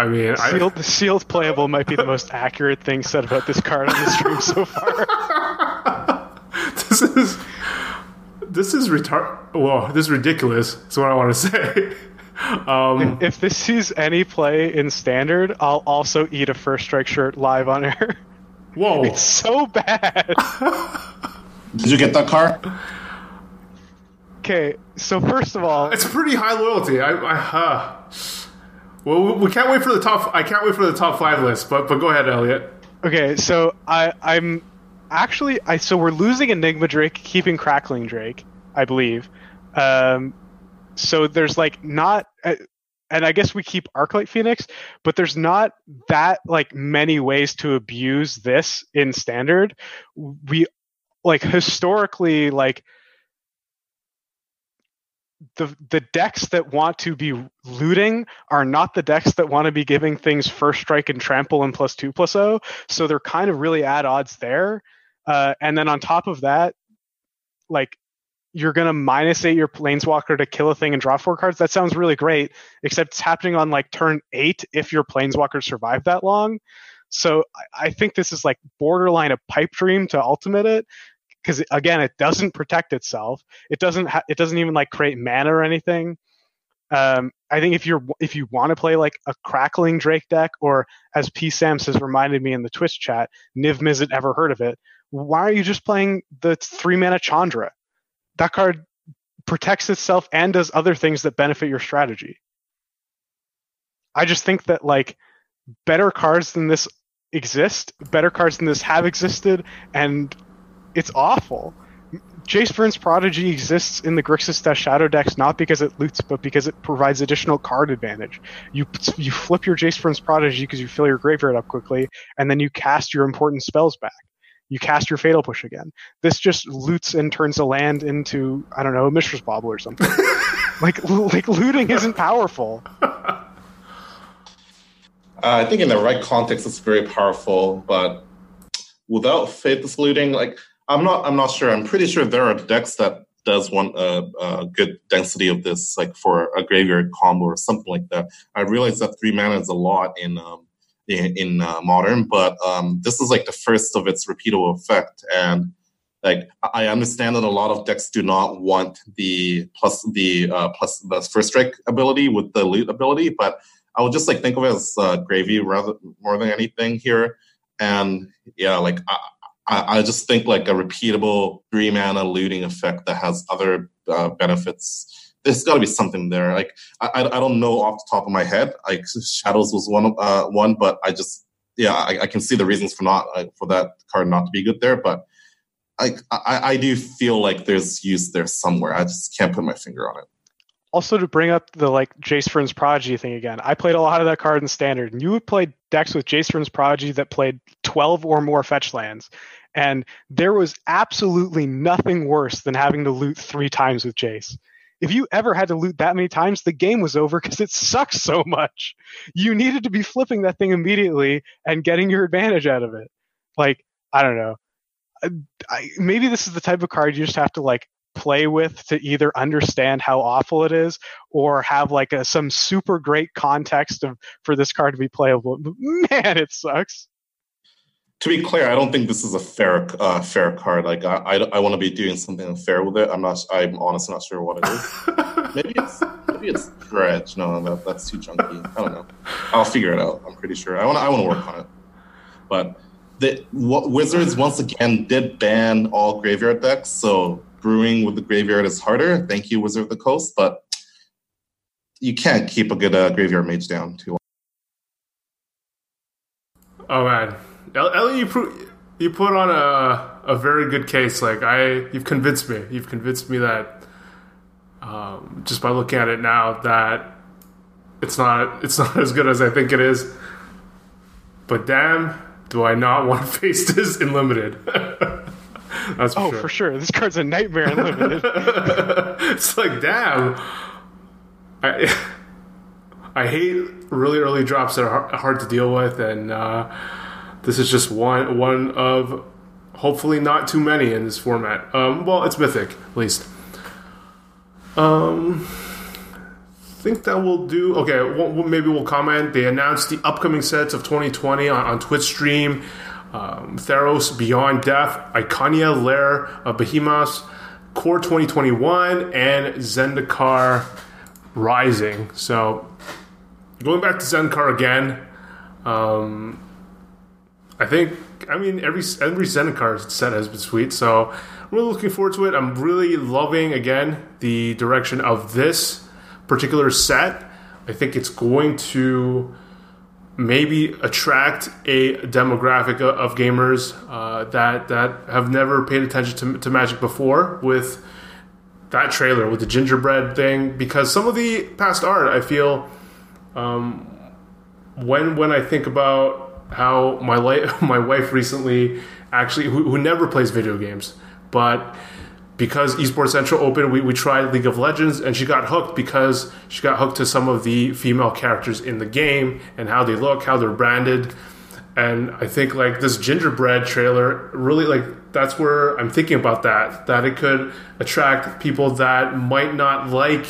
I mean, sealed, I, sealed playable might be the most accurate thing said about this card on the stream so far. this is this is retard. Whoa, this is ridiculous. That's what I want to say. Um, if, if, this sees any play in standard, I'll also eat a first strike shirt live on air. Whoa, it's so bad. Did you get that card? Okay, so first of all, it's pretty high loyalty. I, I uh, well, we can't wait for the top. I can't wait for the top five list. But but go ahead, Elliot. Okay, so I I'm actually I so we're losing Enigma Drake, keeping Crackling Drake, I believe. Um, so there's like not. Uh, and I guess we keep Arclight Phoenix, but there's not that like many ways to abuse this in standard. We like historically like the the decks that want to be looting are not the decks that want to be giving things first strike and trample and plus two plus O. So they're kind of really at odds there. Uh, and then on top of that, like you're gonna minus eight your planeswalker to kill a thing and draw four cards. That sounds really great, except it's happening on like turn eight if your planeswalker survived that long. So I think this is like borderline a pipe dream to ultimate it because again, it doesn't protect itself. It doesn't. Ha- it doesn't even like create mana or anything. Um, I think if you're if you want to play like a crackling Drake deck, or as P Sams has reminded me in the Twitch chat, Niv Mizzet ever heard of it? Why are you just playing the three mana Chandra? That card protects itself and does other things that benefit your strategy. I just think that like better cards than this exist, better cards than this have existed, and it's awful. Jace Vryn's Prodigy exists in the Grixis Death Shadow decks not because it loots, but because it provides additional card advantage. You you flip your Jace Vryn's Prodigy because you fill your graveyard up quickly, and then you cast your important spells back. You cast your Fatal Push again. This just loots and turns a land into I don't know a Mishra's Bauble or something. like like looting isn't powerful. Uh, I think in the right context, it's very powerful, but without faithless looting, like I'm not, I'm not sure. I'm pretty sure there are decks that does want a, a, good density of this, like for a graveyard combo or something like that. I realize that three mana is a lot in um, in, in uh, modern, but um, this is like the first of its repeatable effect, and like I understand that a lot of decks do not want the plus the uh, plus the first strike ability with the loot ability, but I would just like think of it as uh, gravy rather more than anything here. And yeah, like I, I, just think like a repeatable three mana looting effect that has other uh, benefits. There's got to be something there. Like I, I don't know off the top of my head. Like shadows was one uh, one, but I just yeah I, I can see the reasons for not uh, for that card not to be good there. But I, I I do feel like there's use there somewhere. I just can't put my finger on it also to bring up the like Jace Vryn's Prodigy thing again, I played a lot of that card in Standard, and you would play decks with Jace Vryn's Prodigy that played 12 or more fetch lands, and there was absolutely nothing worse than having to loot three times with Jace. If you ever had to loot that many times, the game was over because it sucks so much. You needed to be flipping that thing immediately and getting your advantage out of it. Like, I don't know. I, maybe this is the type of card you just have to like play with to either understand how awful it is or have like a, some super great context of for this card to be playable. Man, it sucks. To be clear, I don't think this is a fair uh, fair card. Like I, I, I want to be doing something fair with it. I'm not. I'm honestly not sure what it is. maybe it's maybe it's dredge. No, that, that's too chunky. I don't know. I'll figure it out. I'm pretty sure. I want I want to work on it. But the what, Wizards once again did ban all graveyard decks, so brewing with the graveyard is harder. Thank you, Wizard of the Coast, but you can't keep a good uh, graveyard mage down too long. Oh man, Ellie, you put you put on a a very good case. Like I, you've convinced me. You've convinced me that um, just by looking at it now that it's not it's not as good as I think it is. But damn, do I not want to face this in limited? That's for oh, sure. for sure. This card's a nightmare unlimited. it's like, damn. I I hate really early drops that are hard to deal with, and uh, this is just one one of hopefully not too many in this format. Um, well, it's mythic at least. Um, I think that will do. Okay, well, maybe we'll comment. They announced the upcoming sets of 2020 on, on Twitch stream um, Theros Beyond Death, Ikoria Lair of Behemoths, Core 2021, and Zendikar Rising. So, going back to Zendikar again, um, I think, I mean, every every Zendikar set has been sweet, so I'm really looking forward to it. I'm really loving, again, the direction of this particular set. I think it's going to maybe attract a demographic of gamers uh, that that have never paid attention to, to Magic before with that trailer with the gingerbread thing because some of the past art I feel um, when when I think about how my life my wife recently actually who, who never plays video games but because Esports Central opened, we, we tried League of Legends, and she got hooked because she got hooked to some of the female characters in the game and how they look, how they're branded. And I think like this gingerbread trailer really like that's where I'm thinking about that that it could attract people that might not like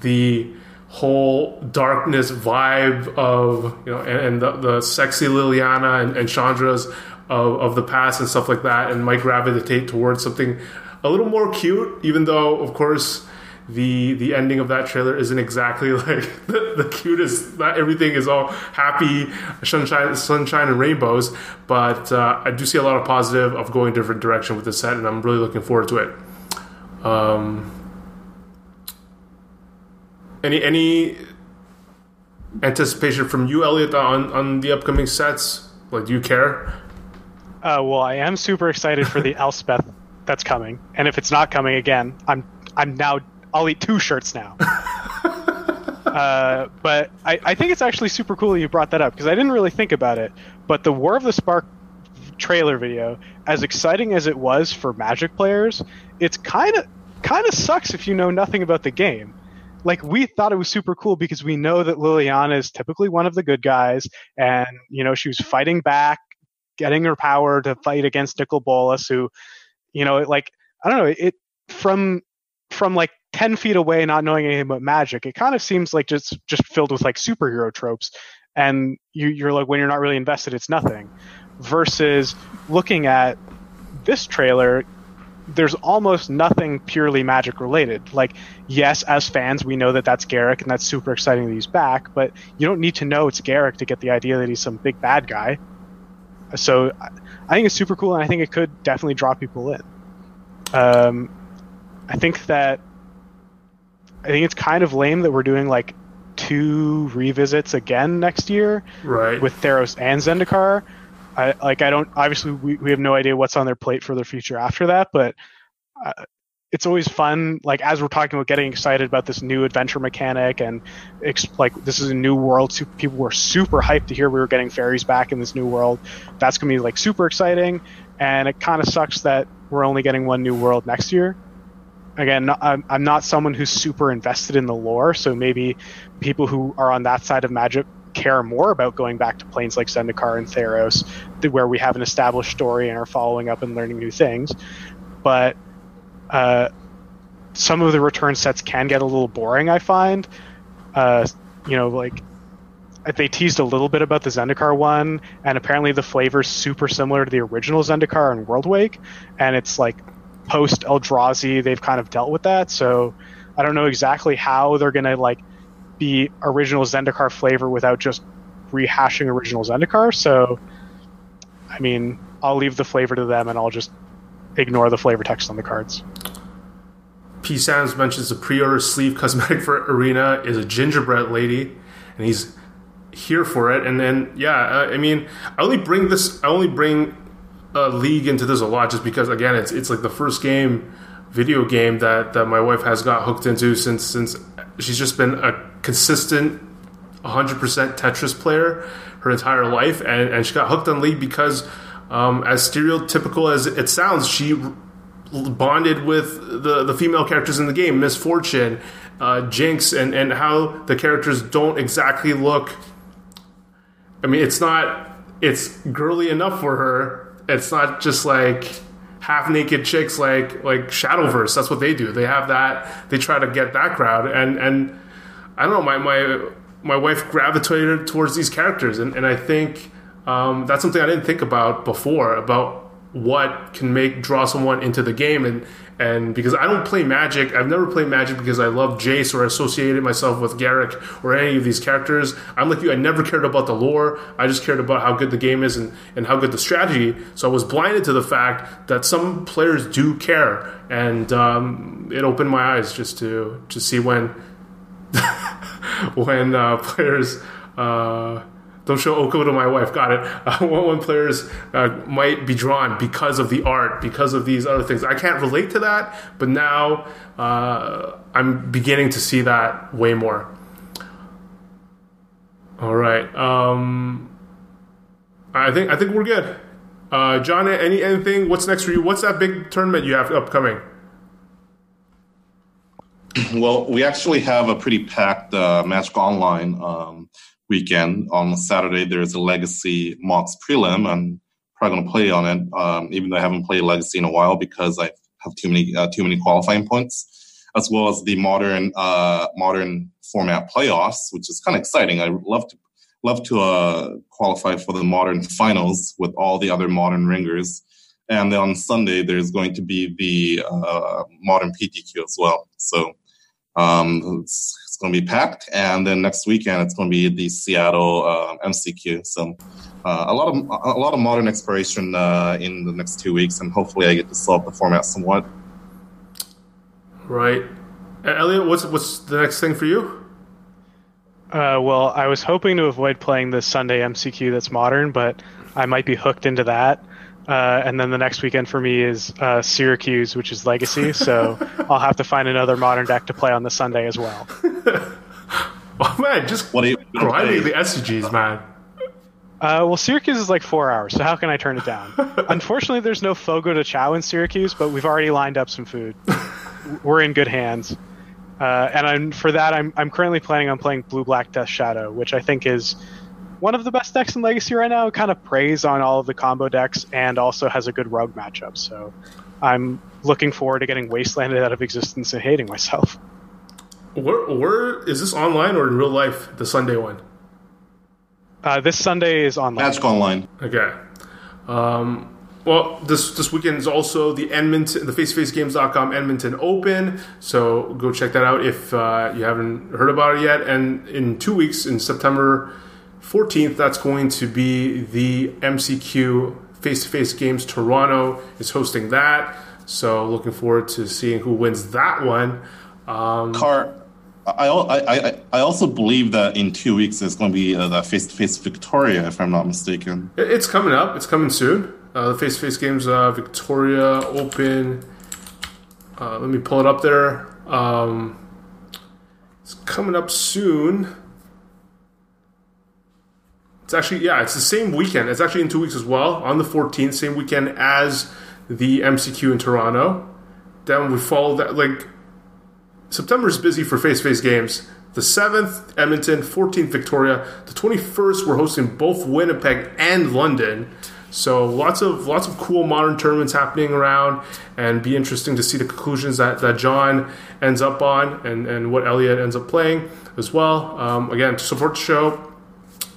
the whole darkness vibe of you know and, and the, the, sexy Liliana and, and Chandra's of, of the past and stuff like that and might gravitate towards something a little more cute, even though, of course, the the ending of that trailer isn't exactly like the, the cutest. Not everything is all happy, sunshine, sunshine and rainbows. But uh, I do see a lot of positive of going different direction with the set, and I'm really looking forward to it. Um, any any anticipation from you, Elliot, on on the upcoming sets? Like, do you care? Uh, well, I am super excited for the Elspeth that's coming, and if it's not coming again, I'm I'm now I'll eat two shirts now. uh, but I, I think it's actually super cool you brought that up because I didn't really think about it. But the War of the Spark trailer video, as exciting as it was for Magic players, it's kind of kind of sucks if you know nothing about the game. Like we thought it was super cool because we know that Liliana is typically one of the good guys, and you know she was fighting back getting her power to fight against Nicol Bolas, who, you know, like I don't know, it from from like ten feet away, not knowing anything about magic, it kind of seems like just just filled with like superhero tropes, and you, you're like when you're not really invested, it's nothing. Versus looking at this trailer, there's almost nothing purely magic related. Like, yes, as fans, we know that that's Garruk and that's super exciting that he's back, but you don't need to know it's Garruk to get the idea that he's some big bad guy. So I think it's super cool, and I think it could definitely draw people in. Um, I think that I think it's kind of lame that we're doing like two revisits again next year, right? With Theros and Zendikar. I like I don't obviously we, we have no idea what's on their plate for their future after that, but uh, it's always fun like as we're talking about getting excited about this new adventure mechanic and like this is a new world so people were super hyped to hear we were getting fairies back in this new world that's going to be like super exciting and it kind of sucks that we're only getting one new world next year again I'm, I'm not someone who's super invested in the lore so maybe people who are on that side of magic care more about going back to planes like Zendikar and Theros, where we have an established story and are following up and learning new things. But uh, some of the return sets can get a little boring. I find, uh, you know, like they teased a little bit about the Zendikar one, and apparently the flavor's super similar to the original Zendikar and Worldwake, and it's like post Eldrazi, they've kind of dealt with that. So I don't know exactly how they're gonna like be original Zendikar flavor without just rehashing original Zendikar. So, I mean, I'll leave the flavor to them, and I'll just ignore the flavor text on the cards. P. Sands mentions the pre-order sleeve cosmetic for Arena is a gingerbread lady, and he's here for it. And then, yeah, I mean, I only bring this, I only bring a League into this a lot just because, again, it's it's like the first game, video game that that my wife has got hooked into since since she's just been a consistent 100% Tetris player her entire life, and, and she got hooked on League because um, as stereotypical as it sounds, she bonded with the, the female characters in the game, Miss Fortune, uh, Jinx, and, and how the characters don't exactly look. I mean, it's not, it's girly enough for her. It's not just like half naked chicks like like Shadowverse. That's what they do. They have that. They try to get that crowd, and and I don't know. My my my wife gravitated towards these characters, and, and I think um, that's something I didn't think about before about what can make draw someone into the game and and because I don't play Magic, I've never played Magic because I love Jace or associated myself with Garruk or any of these characters. I'm like you, I never cared about the lore. I just cared about how good the game is and, and how good the strategy. So I was blinded to the fact that some players do care, and um, it opened my eyes just to to see when when uh, players. Uh, don't show Oko to my wife. Got it. Uh, when players uh, might be drawn because of the art, because of these other things. I can't relate to that, but now uh, I'm beginning to see that way more. All right. Um, I think I think we're good. Uh, John, any anything? What's next for you? What's that big tournament you have upcoming? Well, we actually have a pretty packed uh, Magic Online. Um, weekend. On Saturday, there's a Legacy Mox prelim. I'm probably going to play on it, um, even though I haven't played Legacy in a while because I have too many uh, too many qualifying points, as well as the modern uh, modern format playoffs, which is kind of exciting. I love to love to uh, qualify for the modern finals with all the other modern ringers. And then on Sunday, there's going to be the uh, modern PTQ as well. So Um, it's, going to be packed, and then next weekend it's going to be the Seattle uh, MCQ. So uh, a lot of a lot of modern exploration uh, in the next two weeks, and hopefully I get to solve the format somewhat. Right, Elliot. What's what's the next thing for you? Uh, well, I was hoping to avoid playing the Sunday MCQ that's modern, but I might be hooked into that. Uh, and then the next weekend for me is uh, Syracuse, which is Legacy. So I'll have to find another modern deck to play on the Sunday as well. oh man, just what are you grinding the SCGs, man. Uh, well, Syracuse is like four hours, so how can I turn it down? Unfortunately, there's no Fogo de Chão in Syracuse, but we've already lined up some food. We're in good hands. Uh, and I'm, for that, I'm, I'm currently planning on playing Blue Black Death Shadow, which I think is one of the best decks in Legacy right now. Kind of preys on all of the combo decks and also has a good rogue matchup. So I'm looking forward to getting wastelanded out of existence and hating myself. Where, where is this online or in real life? The Sunday one. Uh, this Sunday is online. Magic Online. Okay. Um, well, this this weekend is also the Edmonton, the FaceToFaceGames.com Edmonton Open. So go check that out if uh, you haven't heard about it yet. And in two weeks, in September 14th, that's going to be the MCQ Face to Face Games. Toronto is hosting that. So looking forward to seeing who wins that one. Um, Car, I, I, I also believe that in two weeks there's going to be uh, the face to face Victoria, if I'm not mistaken. It's coming up. It's coming soon. Uh, the face to face games, uh, Victoria Open. Uh, let me pull it up there. Um, it's coming up soon. It's actually yeah, it's the same weekend. It's actually in two weeks as well, on the 14th, same weekend as the MCQ in Toronto. Then we follow that like September is busy for face to face games. The 7th, Edmonton, 14th, Victoria. The 21st, we're hosting both Winnipeg and London. So lots of lots of cool modern tournaments happening around, and be interesting to see the conclusions that, that John ends up on, and, and what Elliot ends up playing as well. Um, again, to support the show,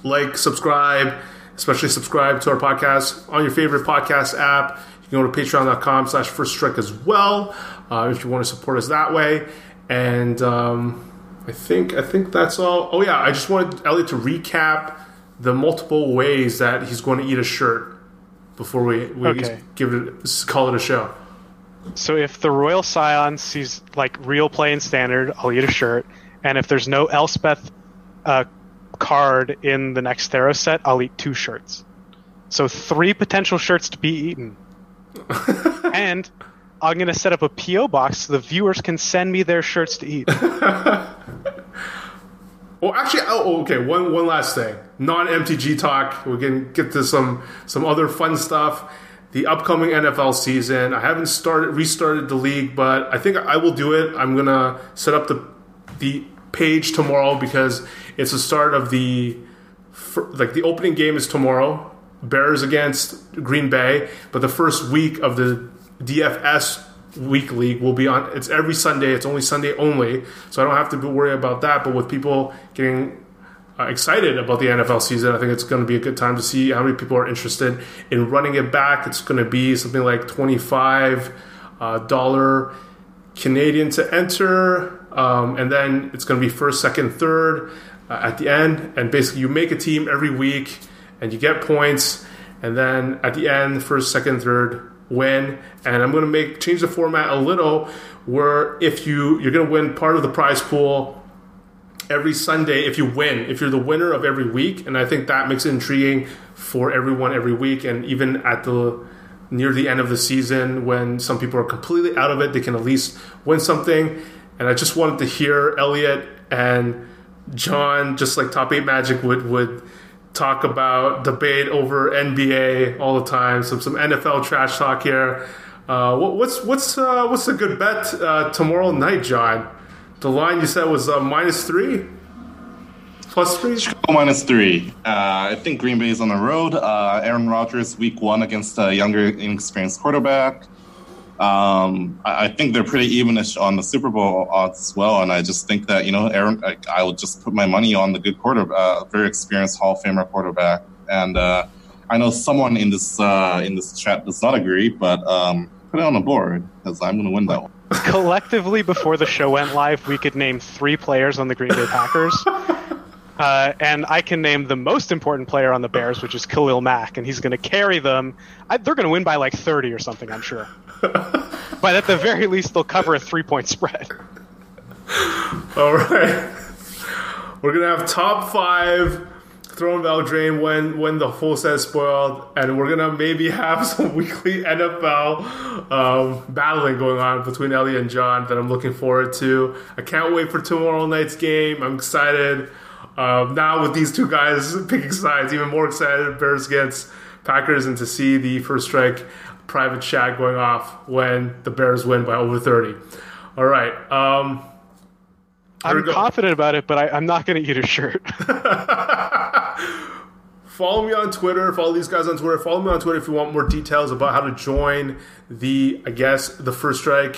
like, subscribe, especially subscribe to our podcast on your favorite podcast app. You can go to patreon.com slash first strike as well uh, if you want to support us that way. And um, I think I think that's all. Oh yeah, I just wanted Elliot to recap the multiple ways that he's going to eat a shirt before we, we Okay. give it call it a show. So if the Royal Scion sees like real play and standard, I'll eat a shirt. And if there's no Elspeth uh, card in the next Theros set, I'll eat two shirts. So three potential shirts to be eaten. and I'm gonna set up a PO box so the viewers can send me their shirts to eat. Well, actually, oh, oh, okay. One one last thing. Non MTG talk. We can get to some some other fun stuff. The upcoming NFL season. I haven't started restarted the league, but I think I will do it. I'm gonna set up the the page tomorrow because it's the start of the like the opening game is tomorrow. Bears against Green Bay, but the first week of the DFS week league will be on. It's every Sunday. It's only Sunday only, so I don't have to worry about that. But with people getting uh, excited about the NFL season, I think it's going to be a good time to see how many people are interested in running it back. It's going to be something like twenty five dollar Canadian to enter, um, and then it's going to be first, second, third uh, at the end. And basically, you make a team every week, and you get points. And then at the end, first, second, third, win. And I'm going to make change the format a little, where if you you're going to win part of the prize pool every Sunday if you win, if you're the winner of every week, and I think that makes it intriguing for everyone every week, and even at the near the end of the season when some people are completely out of it, they can at least win something. And I just wanted to hear Elliot and John, just like Top Eight Magic would would talk about debate over NBA all the time. Some some NFL trash talk here. Uh, what, what's what's uh, what's a good bet uh, tomorrow night, John? The line you said was uh, minus three, plus three. Chicago minus three. Uh, I think Green Bay is on the road. Uh, Aaron Rodgers, week one against a younger, inexperienced quarterback. Um, I, I think they're pretty evenish on the Super Bowl odds as well, and I just think that you know, Aaron, I, I would just put my money on the good quarter, uh, very experienced Hall of Famer quarterback. And uh, I know someone in this uh, in this chat does not agree, but um, put it on the board because I'm going to win that one. collectively before the show went live, we could name three players on the Green Bay Packers. Uh, and I can name the most important player on the Bears, which is Khalil Mack, and he's going to carry them. I, they're going to win by like 30 or something, I'm sure. but at the very least, they'll cover a three point spread. All right. We're going to have top five Throne of Eldraine when when the full set is spoiled, and we're gonna maybe have some weekly NFL um, battling going on between Ellie and John that I'm looking forward to. I can't wait for tomorrow night's game. I'm excited. Um, now with these two guys picking sides, even more excited. Bears against Packers, and to see the first strike private chat going off when the Bears win by over 30. All right. Um, I'm confident about it, but I, am not going to eat a shirt. follow me on Twitter. Follow these guys on Twitter. Follow me on Twitter if you want more details about how to join the, I guess, the First Strike,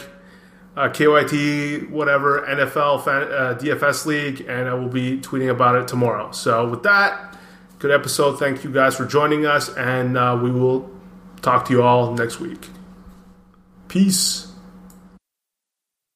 uh, KYT, whatever, NFL, uh, DFS League, and I will be tweeting about it tomorrow. So, with that, good episode. Thank you guys for joining us, and uh, we will talk to you all next week. Peace.